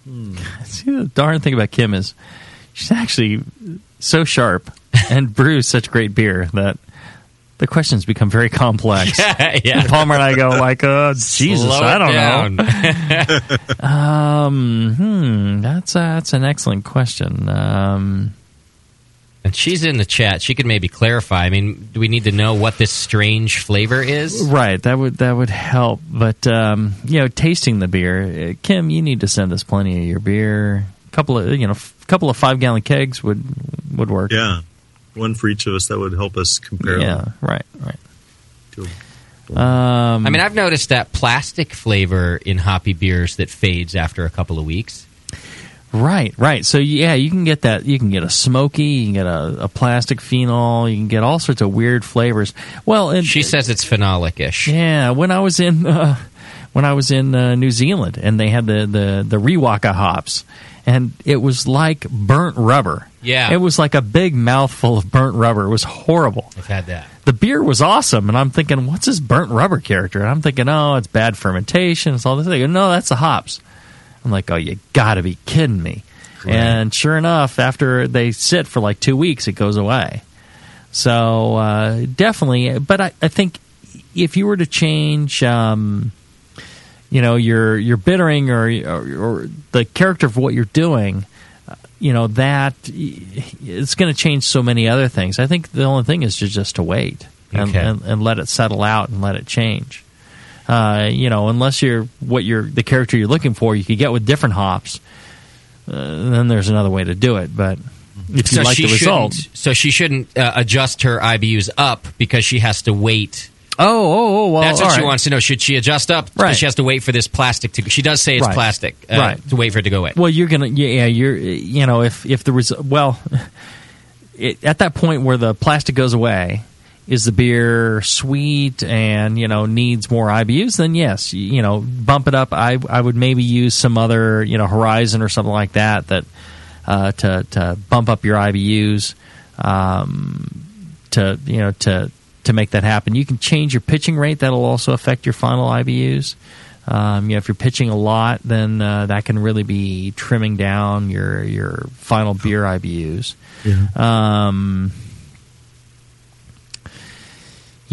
See, the darn thing about Kim is she's actually so sharp and brews such great beer that the questions become very complex. Yeah, yeah. And Palmer and I go like, "Uh, Jesus, I don't down. know." um, hmm, that's uh, that's an excellent question. Um, And she's in the chat. She could maybe clarify. I mean, do we need to know what this strange flavor is? right, that would that would help. But um, you know, tasting the beer, uh, Kim, you need to send us plenty of your beer. A couple of you know, a couple of five gallon kegs would would work. Yeah. One for each of us that would help us compare. Yeah, them. right, right. Um, I mean, I've noticed that plastic flavor in hoppy beers that fades after a couple of weeks. Right, right. So yeah, you can get that. You can get a smoky. You can get a, a plastic phenol. You can get all sorts of weird flavors. Well, and, She says it's phenolic-ish. Yeah, when I was in uh, when I was in uh, New Zealand, and they had the the the Riwaka hops, and it was like burnt rubber. Yeah. it was like a big mouthful of burnt rubber. It was horrible. I've had that. The beer was awesome, and I'm thinking, what's this burnt rubber character? And I'm thinking, oh, it's bad fermentation. It's all this. They go, no, that's the hops. I'm like, oh, you got to be kidding me. And sure enough, after they sit for like two weeks, it goes away. So uh, definitely, but I, I think if you were to change, um, you know, your your bittering or, or or the character of what you're doing, uh, you know, that it's going to change so many other things. I think the only thing is to just to wait and, Okay. and, and let it settle out and let it change. Uh, you know, unless you're what you're the character you're looking for, you could get with different hops. Uh, then there's another way to do it, but if you so like she the result, shouldn't- so she shouldn't uh, adjust her IBUs up because she has to wait. Oh, oh, oh, well, that's what she right. wants to know. Should she adjust up? Right. Because she has to wait for this plastic to. She does say it's Right. plastic, uh, Right. To wait for it to go away. Well, you're gonna, yeah, yeah, you're, you know, if if the res- well, it, at that point where the plastic goes away, is the beer sweet and you know needs more IBUs? Then yes, you, you know, bump it up. I I would maybe use some other, you know, Horizon or something like that that uh, to to bump up your IBUs. Um, to you know to to make that happen. You can change your pitching rate. That'll also affect your final IBUs. Um, you know, if you're pitching a lot, then uh, that can really be trimming down your your final beer IBUs. Um,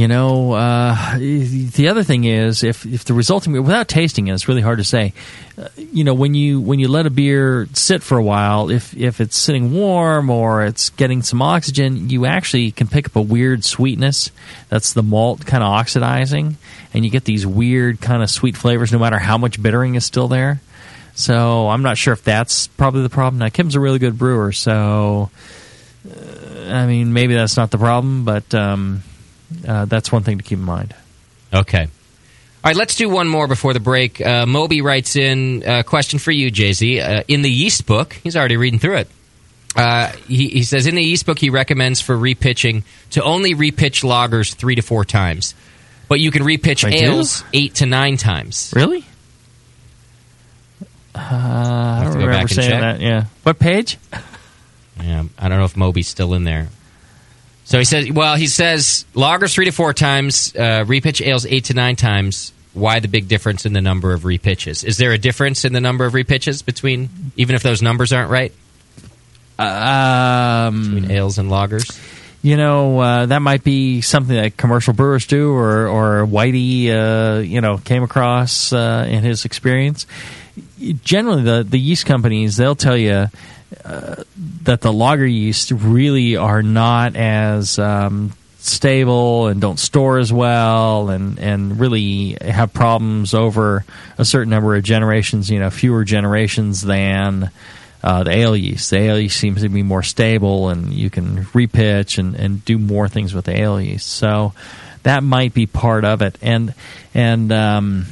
you know, uh, the other thing is if if the resulting beer, without tasting it, it's really hard to say. Uh, you know, when you when you let a beer sit for a while, if if it's sitting warm or it's getting some oxygen, you actually can pick up a weird sweetness. That's the malt kind of oxidizing, and you get these weird kind of sweet flavors, no matter how much bittering is still there. So I'm not sure if that's probably the problem. Now Kim's a really good brewer, so uh, I mean maybe that's not the problem, but um, uh, that's one thing to keep in mind. Okay. All right, let's do one more before the break. Uh, Moby writes in a question for you, Jay Z. Uh, in the yeast book, he's already reading through it. Uh, he, he says in the yeast book, he recommends for repitching to only repitch lagers three to four times, but you can repitch They do? ales eight to nine times. Really? Uh, I don't remember saying check. that. Yeah. What page? Yeah, I don't know if Moby's still in there. So he says, well, he says lagers three to four times, uh, repitch ales eight to nine times. Why the big difference in the number of repitches? Is there a difference in the number of repitches between, even if those numbers aren't right? Um, between ales and lagers? You know, uh, that might be something that commercial brewers do, or or Whitey, uh, you know, came across uh, in his experience. Generally, the the yeast companies they'll tell you that the lager yeast really are not as um, stable and don't store as well, and and really have problems over a certain number of generations. You know, fewer generations than uh, the ale yeast. The ale yeast seems to be more stable, and you can repitch and, and do more things with the ale yeast. So that might be part of it. And and um,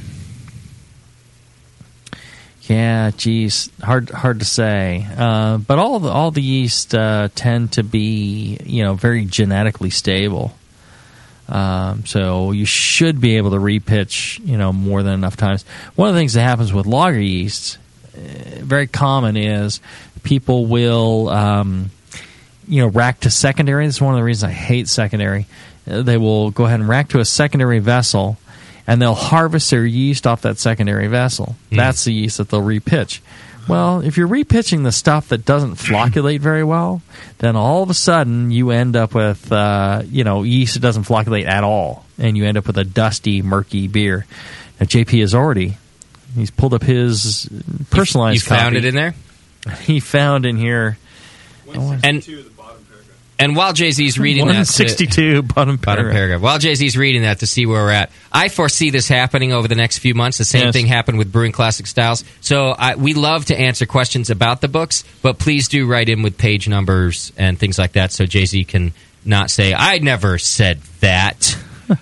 yeah, geez, hard hard to say. Uh, but all the all the yeast uh, tend to be you know very genetically stable. Um, so you should be able to repitch, you know, more than enough times. One of the things that happens with lager yeasts, uh, very common, is people will, um, you know, rack to secondary. This is one of the reasons I hate secondary. Uh, they will go ahead and rack to a secondary vessel, and they'll harvest their yeast off that secondary vessel. That's the yeast that they'll repitch. Well, if you're repitching the stuff that doesn't flocculate very well, then all of a sudden you end up with uh, you know yeast that doesn't flocculate at all, and you end up with a dusty, murky beer. Now JP has already he's pulled up his personalized. You found copy. it in there? He found in here. And and while Jay Z's reading that, to- 162 bottom paragraph. bottom paragraph. While Jay Z's reading that to see where we're at, I foresee this happening over the next few months. The same Yes. thing happened with Brewing Classic Styles. So I, we love to answer questions about the books, but please do write in with page numbers and things like that, so Jay Z can not say I never said that.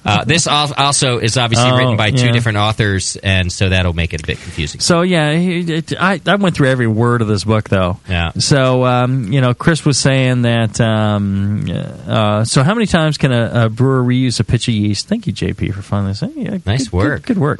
Uh, this al- also is obviously Oh, written by two yeah. different authors, and so that'll make it a bit confusing. So yeah, he- it, I, I went through every word of this book though. Yeah. So um, you know, Chris was saying that. Um, uh, so how many times can a, a brewer reuse a pitch of yeast? Thank you, JP, for finding this. Hey, yeah, Nice good- work. Good, good work.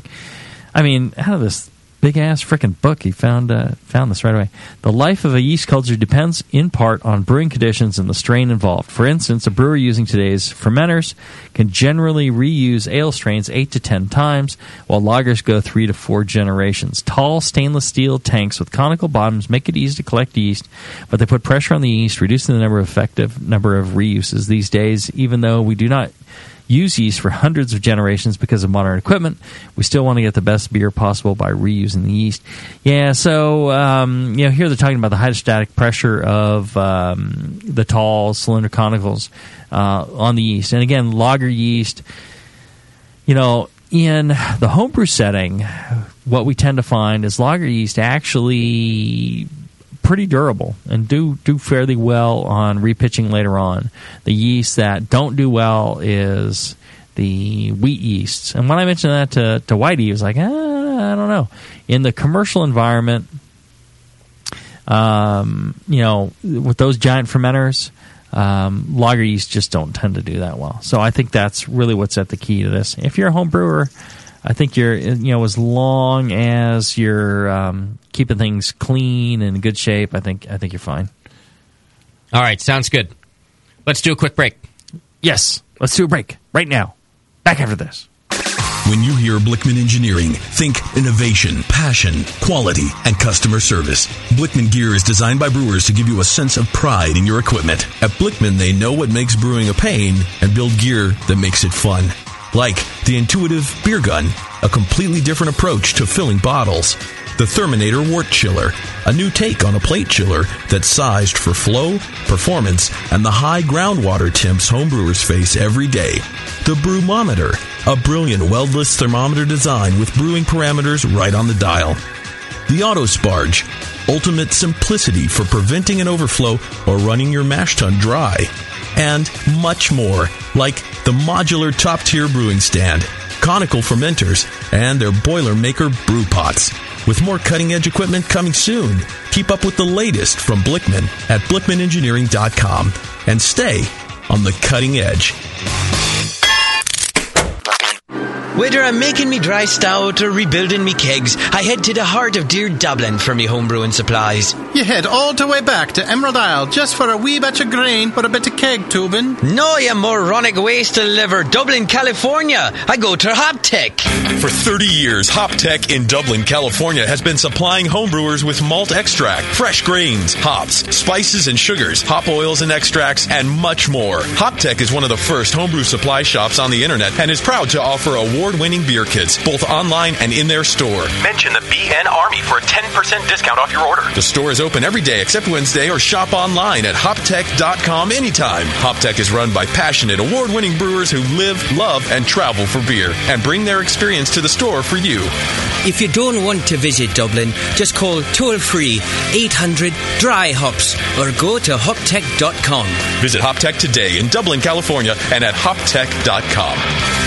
I mean, how this big ass freaking book, he found uh, found this right away. The life of a yeast culture depends in part on brewing conditions and the strain involved. For instance, a brewer using today's fermenters can generally reuse ale strains eight to ten times, while lagers go three to four generations. Tall stainless steel tanks with conical bottoms make it easy to collect yeast, but they put pressure on the yeast, reducing the number of effective number of reuses. These days, even though we do not use yeast for hundreds of generations because of modern equipment. We still want to get the best beer possible by reusing the yeast. Yeah, so um, you know here they're talking about the hydrostatic pressure of um, the tall cylinder conicals uh, on the yeast, and again, lager yeast. You know, in the homebrew setting, what we tend to find is lager yeast actually pretty durable and do do fairly well on repitching later on. The yeast that don't do well is the wheat yeasts. And when I mentioned that to, to Whitey, he was like, ah, I don't know. In the commercial environment, um, you know, with those giant fermenters, um, lager yeast just don't tend to do that well. So I think that's really what's at the key to this. If you're a home brewer, I think you're, you know, as long as you're um, keeping things clean and in good shape, I think I think you're fine. All right, sounds good. Let's do a quick break. Yes, let's do a break right now. Back after this. When you hear Blickman Engineering, think innovation, passion, quality, and customer service. Blickman gear is designed by brewers to give you a sense of pride in your equipment. At Blickman, they know what makes brewing a pain and build gear that makes it fun. Like the intuitive beer gun, a completely different approach to filling bottles. The Therminator Wort Chiller, a new take on a plate chiller that's sized for flow, performance, and the high groundwater temps homebrewers face every day. The Brewmometer, a brilliant weldless thermometer design with brewing parameters right on the dial. The Auto Sparge, ultimate simplicity for preventing an overflow or running your mash tun dry. And much more, like the modular top tier brewing stand, conical fermenters, and their Boilermaker brew pots. With more cutting edge equipment coming soon, keep up with the latest from Blickman at blickmanengineering.com and stay on the cutting edge. Whether I'm making me dry stout or rebuilding me kegs, I head to the heart of dear Dublin for me homebrewing supplies. You head all the way back to Emerald Isle just for a wee batch of grain or a bit of keg tubing. No, you moronic waste to liver. Dublin, California. I go to HopTech. For 30 years, HopTech in Dublin, California has been supplying homebrewers with malt extract, fresh grains, hops, spices and sugars, hop oils and extracts, and much more. HopTech is one of the first homebrew supply shops on the internet and is proud to offer award-winning beer kits, both online and in their store. Mention the BN Army for a 10% discount off your order. The store is open every day except Wednesday or shop online at hoptech.com anytime. HopTech is run by passionate, award-winning brewers who live, love, and travel for beer and bring their experience to the store for you. If you don't want to visit Dublin, just call toll free 800 Dry Hops or go to hoptech.com. Visit HopTech today in Dublin, California and at hoptech.com.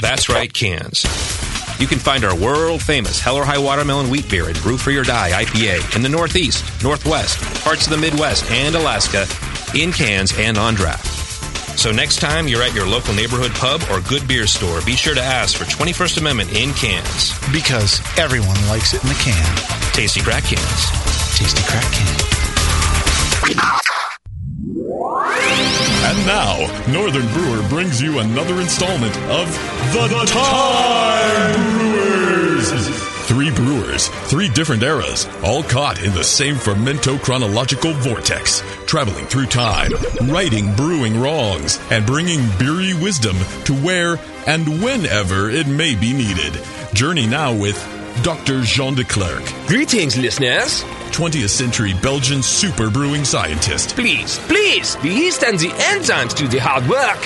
That's right, cans. You can find our world famous Hell or High Watermelon Wheat Beer and Brew Free or Die IPA in the Northeast, Northwest, parts of the Midwest, and Alaska in cans and on draft. So next time you're at your local neighborhood pub or good beer store, be sure to ask for 21st Amendment in cans. Because everyone likes it in the can. Tasty crack cans. Tasty crack can. Now, Northern Brewer brings you another installment of The, Time Brewers. Three brewers, three different eras, all caught in the same fermento chronological vortex, traveling through time, righting brewing wrongs, and bringing beery wisdom to where and whenever it may be needed. Journey now with Dr. Jean de Clerck. Greetings, listeners. 20th century Belgian super brewing scientist. Please, please, the yeast and the enzymes do the hard work.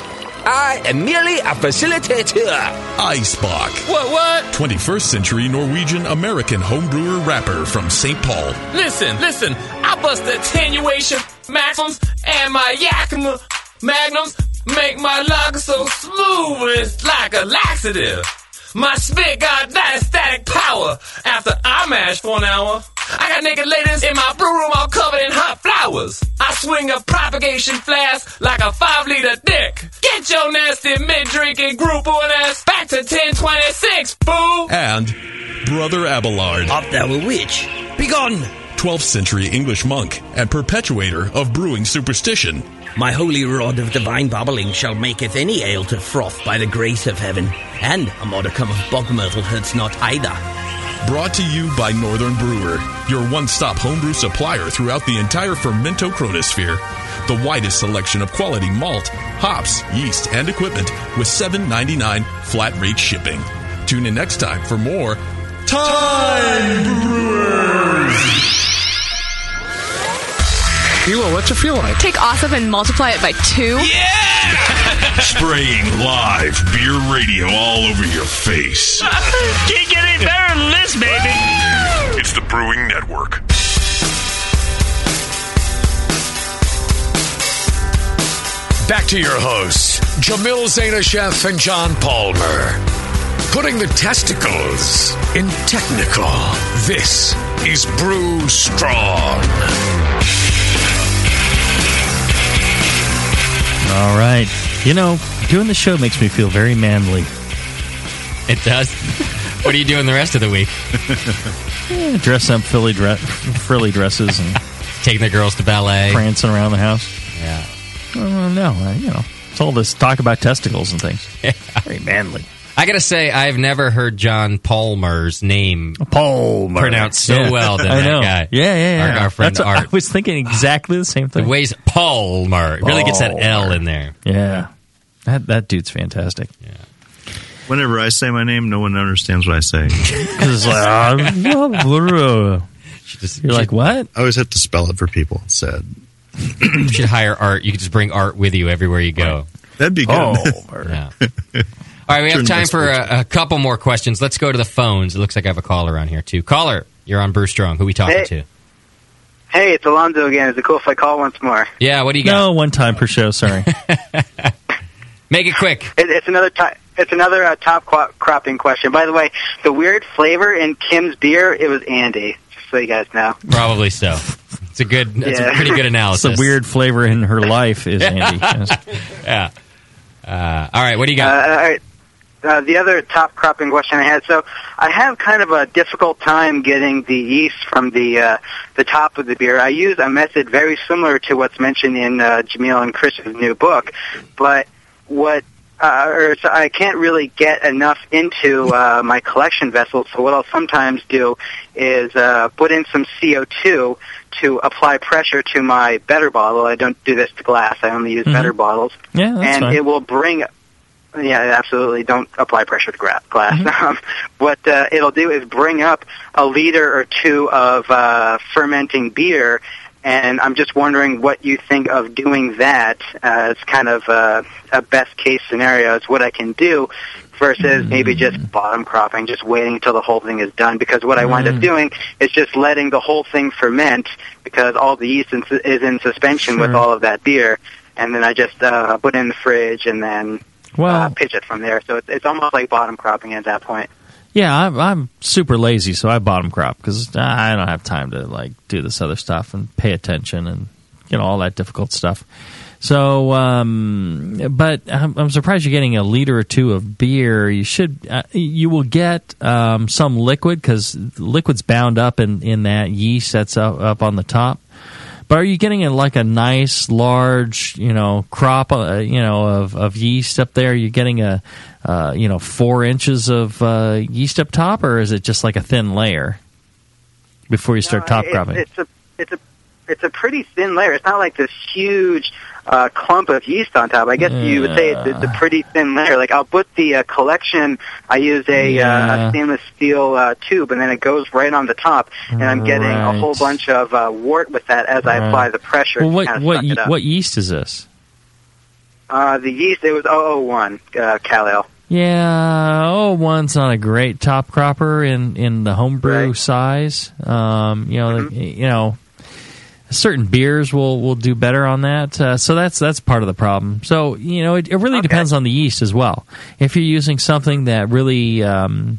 I am merely a facilitator. Icebach. What, what? 21st century Norwegian American homebrewer rapper from St. Paul. Listen, listen, I bust the attenuation maxims and my Yakima magnums make my lager so smooth it's like a laxative. My spit got that static power after I mash for an hour. I got naked ladies in my brew room all covered in hot flowers. I swing a propagation flask like a five liter dick. Get your nasty mid drinking group on ass back to 1026, boo! And Brother Abelard. Up thou a witch. Begone! 12th century English monk and perpetuator of brewing superstition. My holy rod of divine babbling shall maketh any ale to froth by the grace of heaven, and a modicum of bog myrtle hurts not either. Brought to you by Northern Brewer, your one stop homebrew supplier throughout the entire fermento chronosphere. The widest selection of quality malt, hops, yeast, and equipment with $7.99 flat rate shipping. Tune in next time for more Time Brewers! Hilo, what's it feel like? Take awesome and multiply it by two. Yeah! Spraying live beer radio all over your face. Can't get any better than this, baby! It's the Brewing Network. Back to your hosts, Jamil Zainasheff and John Palmer. Putting the testicles in technical. This is Brew Strong. All right. You know, doing the show makes me feel very manly. It does. what are you doing the rest of the week? Yeah, dress up frilly, dre- frilly dresses and taking the girls to ballet, prancing around the house. Yeah. Uh, no, I, you know, it's all this talk about testicles and things. Very manly. I gotta say, I've never heard John Palmer's name Palmer pronounced so Yeah. well than I that know. guy. Yeah, yeah, yeah. Our, our friend That's Art. I was thinking exactly the same thing. The ways Palmer it really gets that L in there. Yeah, that that dude's fantastic. Yeah. Whenever I say my name, no one understands what I say. Because it's like, ah, you're like, what? I always have to spell it for people. It's sad. you should hire Art. You could just bring Art with you everywhere you go. That'd be good. Yeah. All right, we have time for a, a couple more questions. Let's go to the phones. It looks like I have a caller on here too. Caller, you're on Brew Strong. Who we talking Hey. to? Hey, it's Alonzo again. Is it cool if I call once more? Yeah, what do you got? No, one time per show. Sorry. Make it quick. It, it's another ti It's another uh, top qu- cropping question. By the way, the weird flavor in Kim's beer, it was Andy. Just so you guys know. Probably so. It's a good. That's a pretty good analysis. It's a weird flavor in her life, is Andy. Yeah. Uh, all right. What do you Uh, got? all right. Uh, the other top cropping question I had. So I have kind of a difficult time getting the yeast from the uh, the top of the beer. I use a method very similar to what's mentioned in uh, Jamil and Chris's new book, but what uh, or so I can't really get enough into uh, my collection vessels. So what I'll sometimes do is uh, put in some CO2 to apply pressure to my better bottle. I don't do this to glass. I only use Mhm. better bottles Yeah, that's and fine. it will bring yeah absolutely don't apply pressure to glass. Um, what uh, it'll do is bring up a liter or two of uh, fermenting beer and i'm just wondering what you think of doing that as kind of uh, a best case scenario is what i can do versus maybe just bottom cropping just waiting until the whole thing is done because what i wind up Mm. doing is just letting the whole thing ferment because all the yeast is in suspension with all of that beer and then I just uh, put it in the fridge and then Well, uh, pitch it from there. So it's, it's almost like bottom cropping at that point. Yeah, I'm, I'm super lazy, so I bottom crop because I don't have time to like do this other stuff and pay attention and you know all that difficult stuff. So, um, but I'm, I'm surprised you're getting a liter or two of beer. You should, uh, you will get um, some liquid because liquid's bound up in in that yeast that's up, up on the top. But are you getting a, like a nice large, you know, crop, uh, you know, of, of yeast up there? Are you getting a, uh, you know, four inches of uh, yeast up top, or is it just like a thin layer before you start top It- cropping? It's a it's a it's a pretty thin layer. It's not like this huge uh, clump of yeast on top. I guess you would say it's, it's a pretty thin layer. Like I'll put the uh, collection. I use a, uh, a stainless steel uh, tube, and then it goes right on the top, and I'm getting a whole bunch of uh, wort with that as I apply the pressure. well, what what suck ye- it up. what yeast is this? Uh, the yeast it was 001 uh, Cal Ale. Yeah, oh, one's not a great top cropper in in the homebrew size. Um, you know, Mm-hmm. you know, certain beers will will do better on that. Uh, so that's that's part of the problem. So you know, it, it really depends on the yeast as well. If you're using something that really um,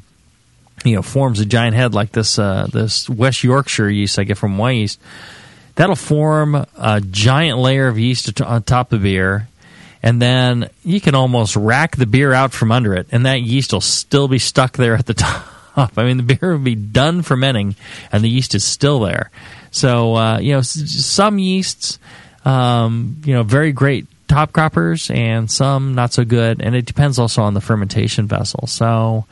you know forms a giant head like this uh, this West Yorkshire yeast I get from Wyeast, that'll form a giant layer of yeast on top of beer. And then you can almost rack the beer out from under it, and that yeast will still be stuck there at the top. I mean, the beer will be done fermenting, and the yeast is still there. So, uh, you know, some yeasts, um, you know, very great top croppers, and some not so good. And it depends also on the fermentation vessel. So,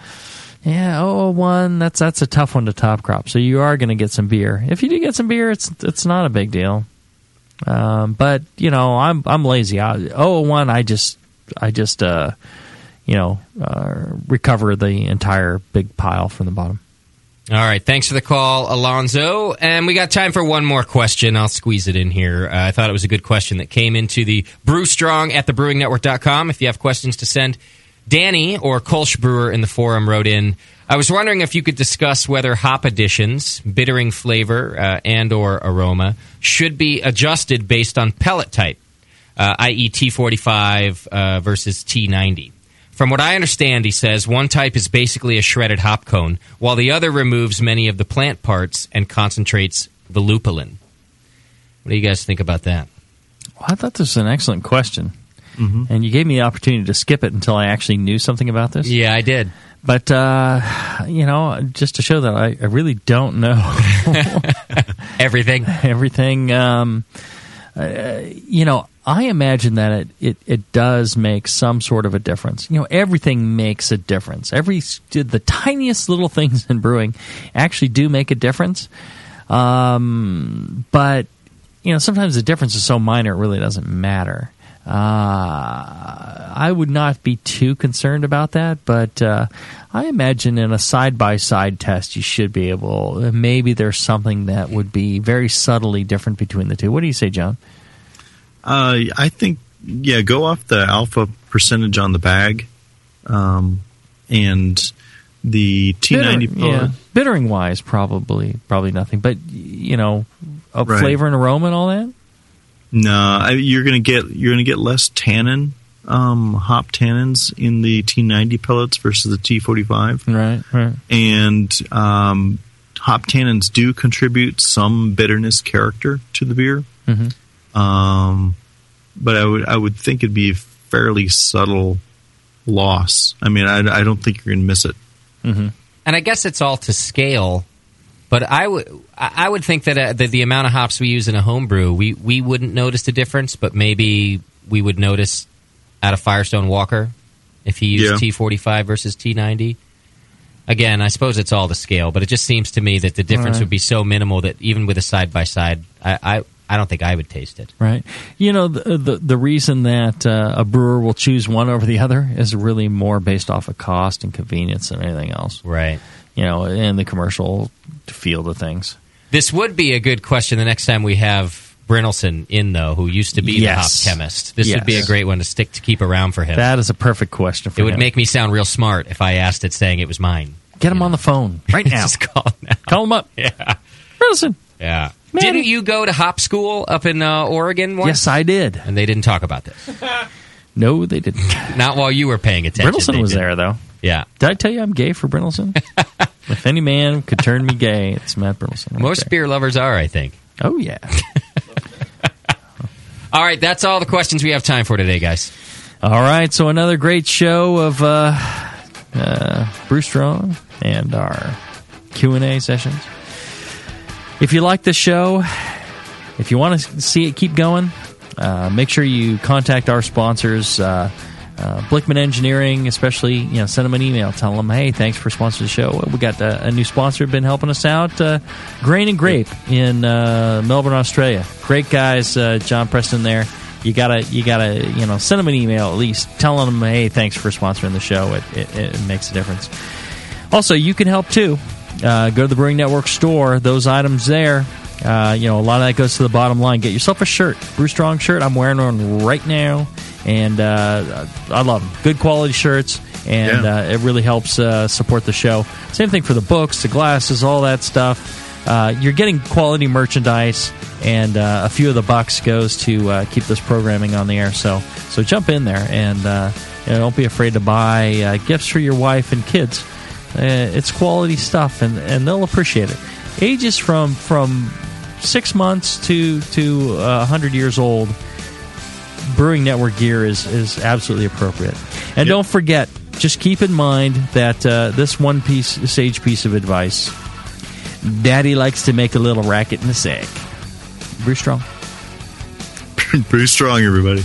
yeah, oh one that's that's a tough one to top crop. So you are going to get some beer. If you do get some beer, it's it's not a big deal. Um, but you know, I'm I'm lazy. I, oh one, I just I just uh, you know uh, recover the entire big pile from the bottom. All right, thanks for the call, Alonzo. And we got time for one more question. I'll squeeze it in here. Uh, I thought it was a good question that came into the Brew Strong at thebrewingnetwork.com. If you have questions to send, Danny or Kolsch Brewer in the forum wrote in. I was wondering if you could discuss whether hop additions, bittering flavor, uh, and or aroma should be adjusted based on pellet type, uh, i.e. T45 uh, versus T90. From what I understand, he says one type is basically a shredded hop cone, while the other removes many of the plant parts and concentrates the lupulin. What do you guys think about that? Well, I thought this was an excellent question, and you gave me the opportunity to skip it until I actually knew something about this. Yeah, I did. But uh, you know, just to show that I, I really don't know everything, everything. Um, uh, you know, I imagine that it, it, it does make some sort of a difference. You know, everything makes a difference. Every the tiniest little things in brewing actually do make a difference. Um, but you know, sometimes the difference is so minor it really doesn't matter. Uh, I would not be too concerned about that, but uh, I imagine in a side by side test, you should be able. Maybe there's something that would be very subtly different between the two. What do you say, John? Uh, I think yeah, go off the alpha percentage on the bag, um, and the T ninety. Yeah, bittering wise, probably probably nothing. But you know, uh, Right. flavor and aroma and all that. No, I, you're gonna get you're gonna get less tannin, um, hop tannins in the T90 pellets versus the T45. Right, right. And um, hop tannins do contribute some bitterness character to the beer. Mm-hmm. Um, but I would I would think it'd be a fairly subtle loss. I mean, I, I don't think you're gonna miss it. Mm-hmm. And I guess it's all to scale. But I would I I would think that uh, the, the amount of hops we use in a homebrew, we we wouldn't notice the difference, but maybe we would notice at a Firestone Walker if he used Yeah. T forty five versus T ninety. Again, I suppose it's all to scale, but it just seems to me that the difference Right. would be so minimal that even with a side by side, I I don't think I would taste it. Right. You know, the the, the reason that uh, a brewer will choose one over the other is really more based off of cost and convenience than anything else. Right. You know, and the commercial field of things. This would be a good question the next time we have Brynildson in, though, who used to be Yes. the hop chemist. This would be a great one to stick to keep around for him. That is a perfect question for it would him. make me sound real smart if I asked it saying it was mine. Get him on the phone right now. Just call him now. Call him up. Yeah. Listen. Yeah. Didn't you go to hop school up in uh, Oregon once? Yes, I did. And they didn't talk about this. No, they didn't. Not while you were paying attention. Brynildson was did. there though. Yeah. Did I tell you I'm gay for Brynildson? if any man could turn me gay, it's Matt Brynildson. right Most there. beer lovers are, I think. Oh yeah. All right, that's all the questions we have time for today, guys. All right, so another great show of uh, uh, Brew Strong and our Q and A sessions. If you like the show, if you want to see it keep going, uh, make sure you contact our sponsors. Uh, uh, Blickman Engineering, especially, you know, send them an email. Tell them, hey, thanks for sponsoring the show. We got a, a new sponsor been helping us out, uh, Grain and Grape in uh, Melbourne, Australia. Great guys, uh, John Preston there. You gotta, you gotta, you know, send them an email at least, telling them, hey, thanks for sponsoring the show. It, it, it makes a difference. Also, you can help too. Uh, go to the Brewing Network store. Those items there, uh, you know, a lot of that goes to the bottom line. Get yourself a shirt, Brew Strong shirt. I'm wearing one right now, and uh, I love them. Good quality shirts, and Yeah. uh, it really helps uh, support the show. Same thing for the books, the glasses, all that stuff. Uh, you're getting quality merchandise, and uh, a few of the bucks goes to uh, keep this programming on the air. So, so jump in there, and uh, you know, don't be afraid to buy uh, gifts for your wife and kids. Uh, it's quality stuff, and, and they'll appreciate it. Ages from from six months to to uh, hundred years old. Brewing Network gear is is absolutely appropriate. And don't forget, just keep in mind that uh, this one piece sage piece of advice: Daddy likes to make a little racket in the sack. Brew strong. Brew strong, everybody.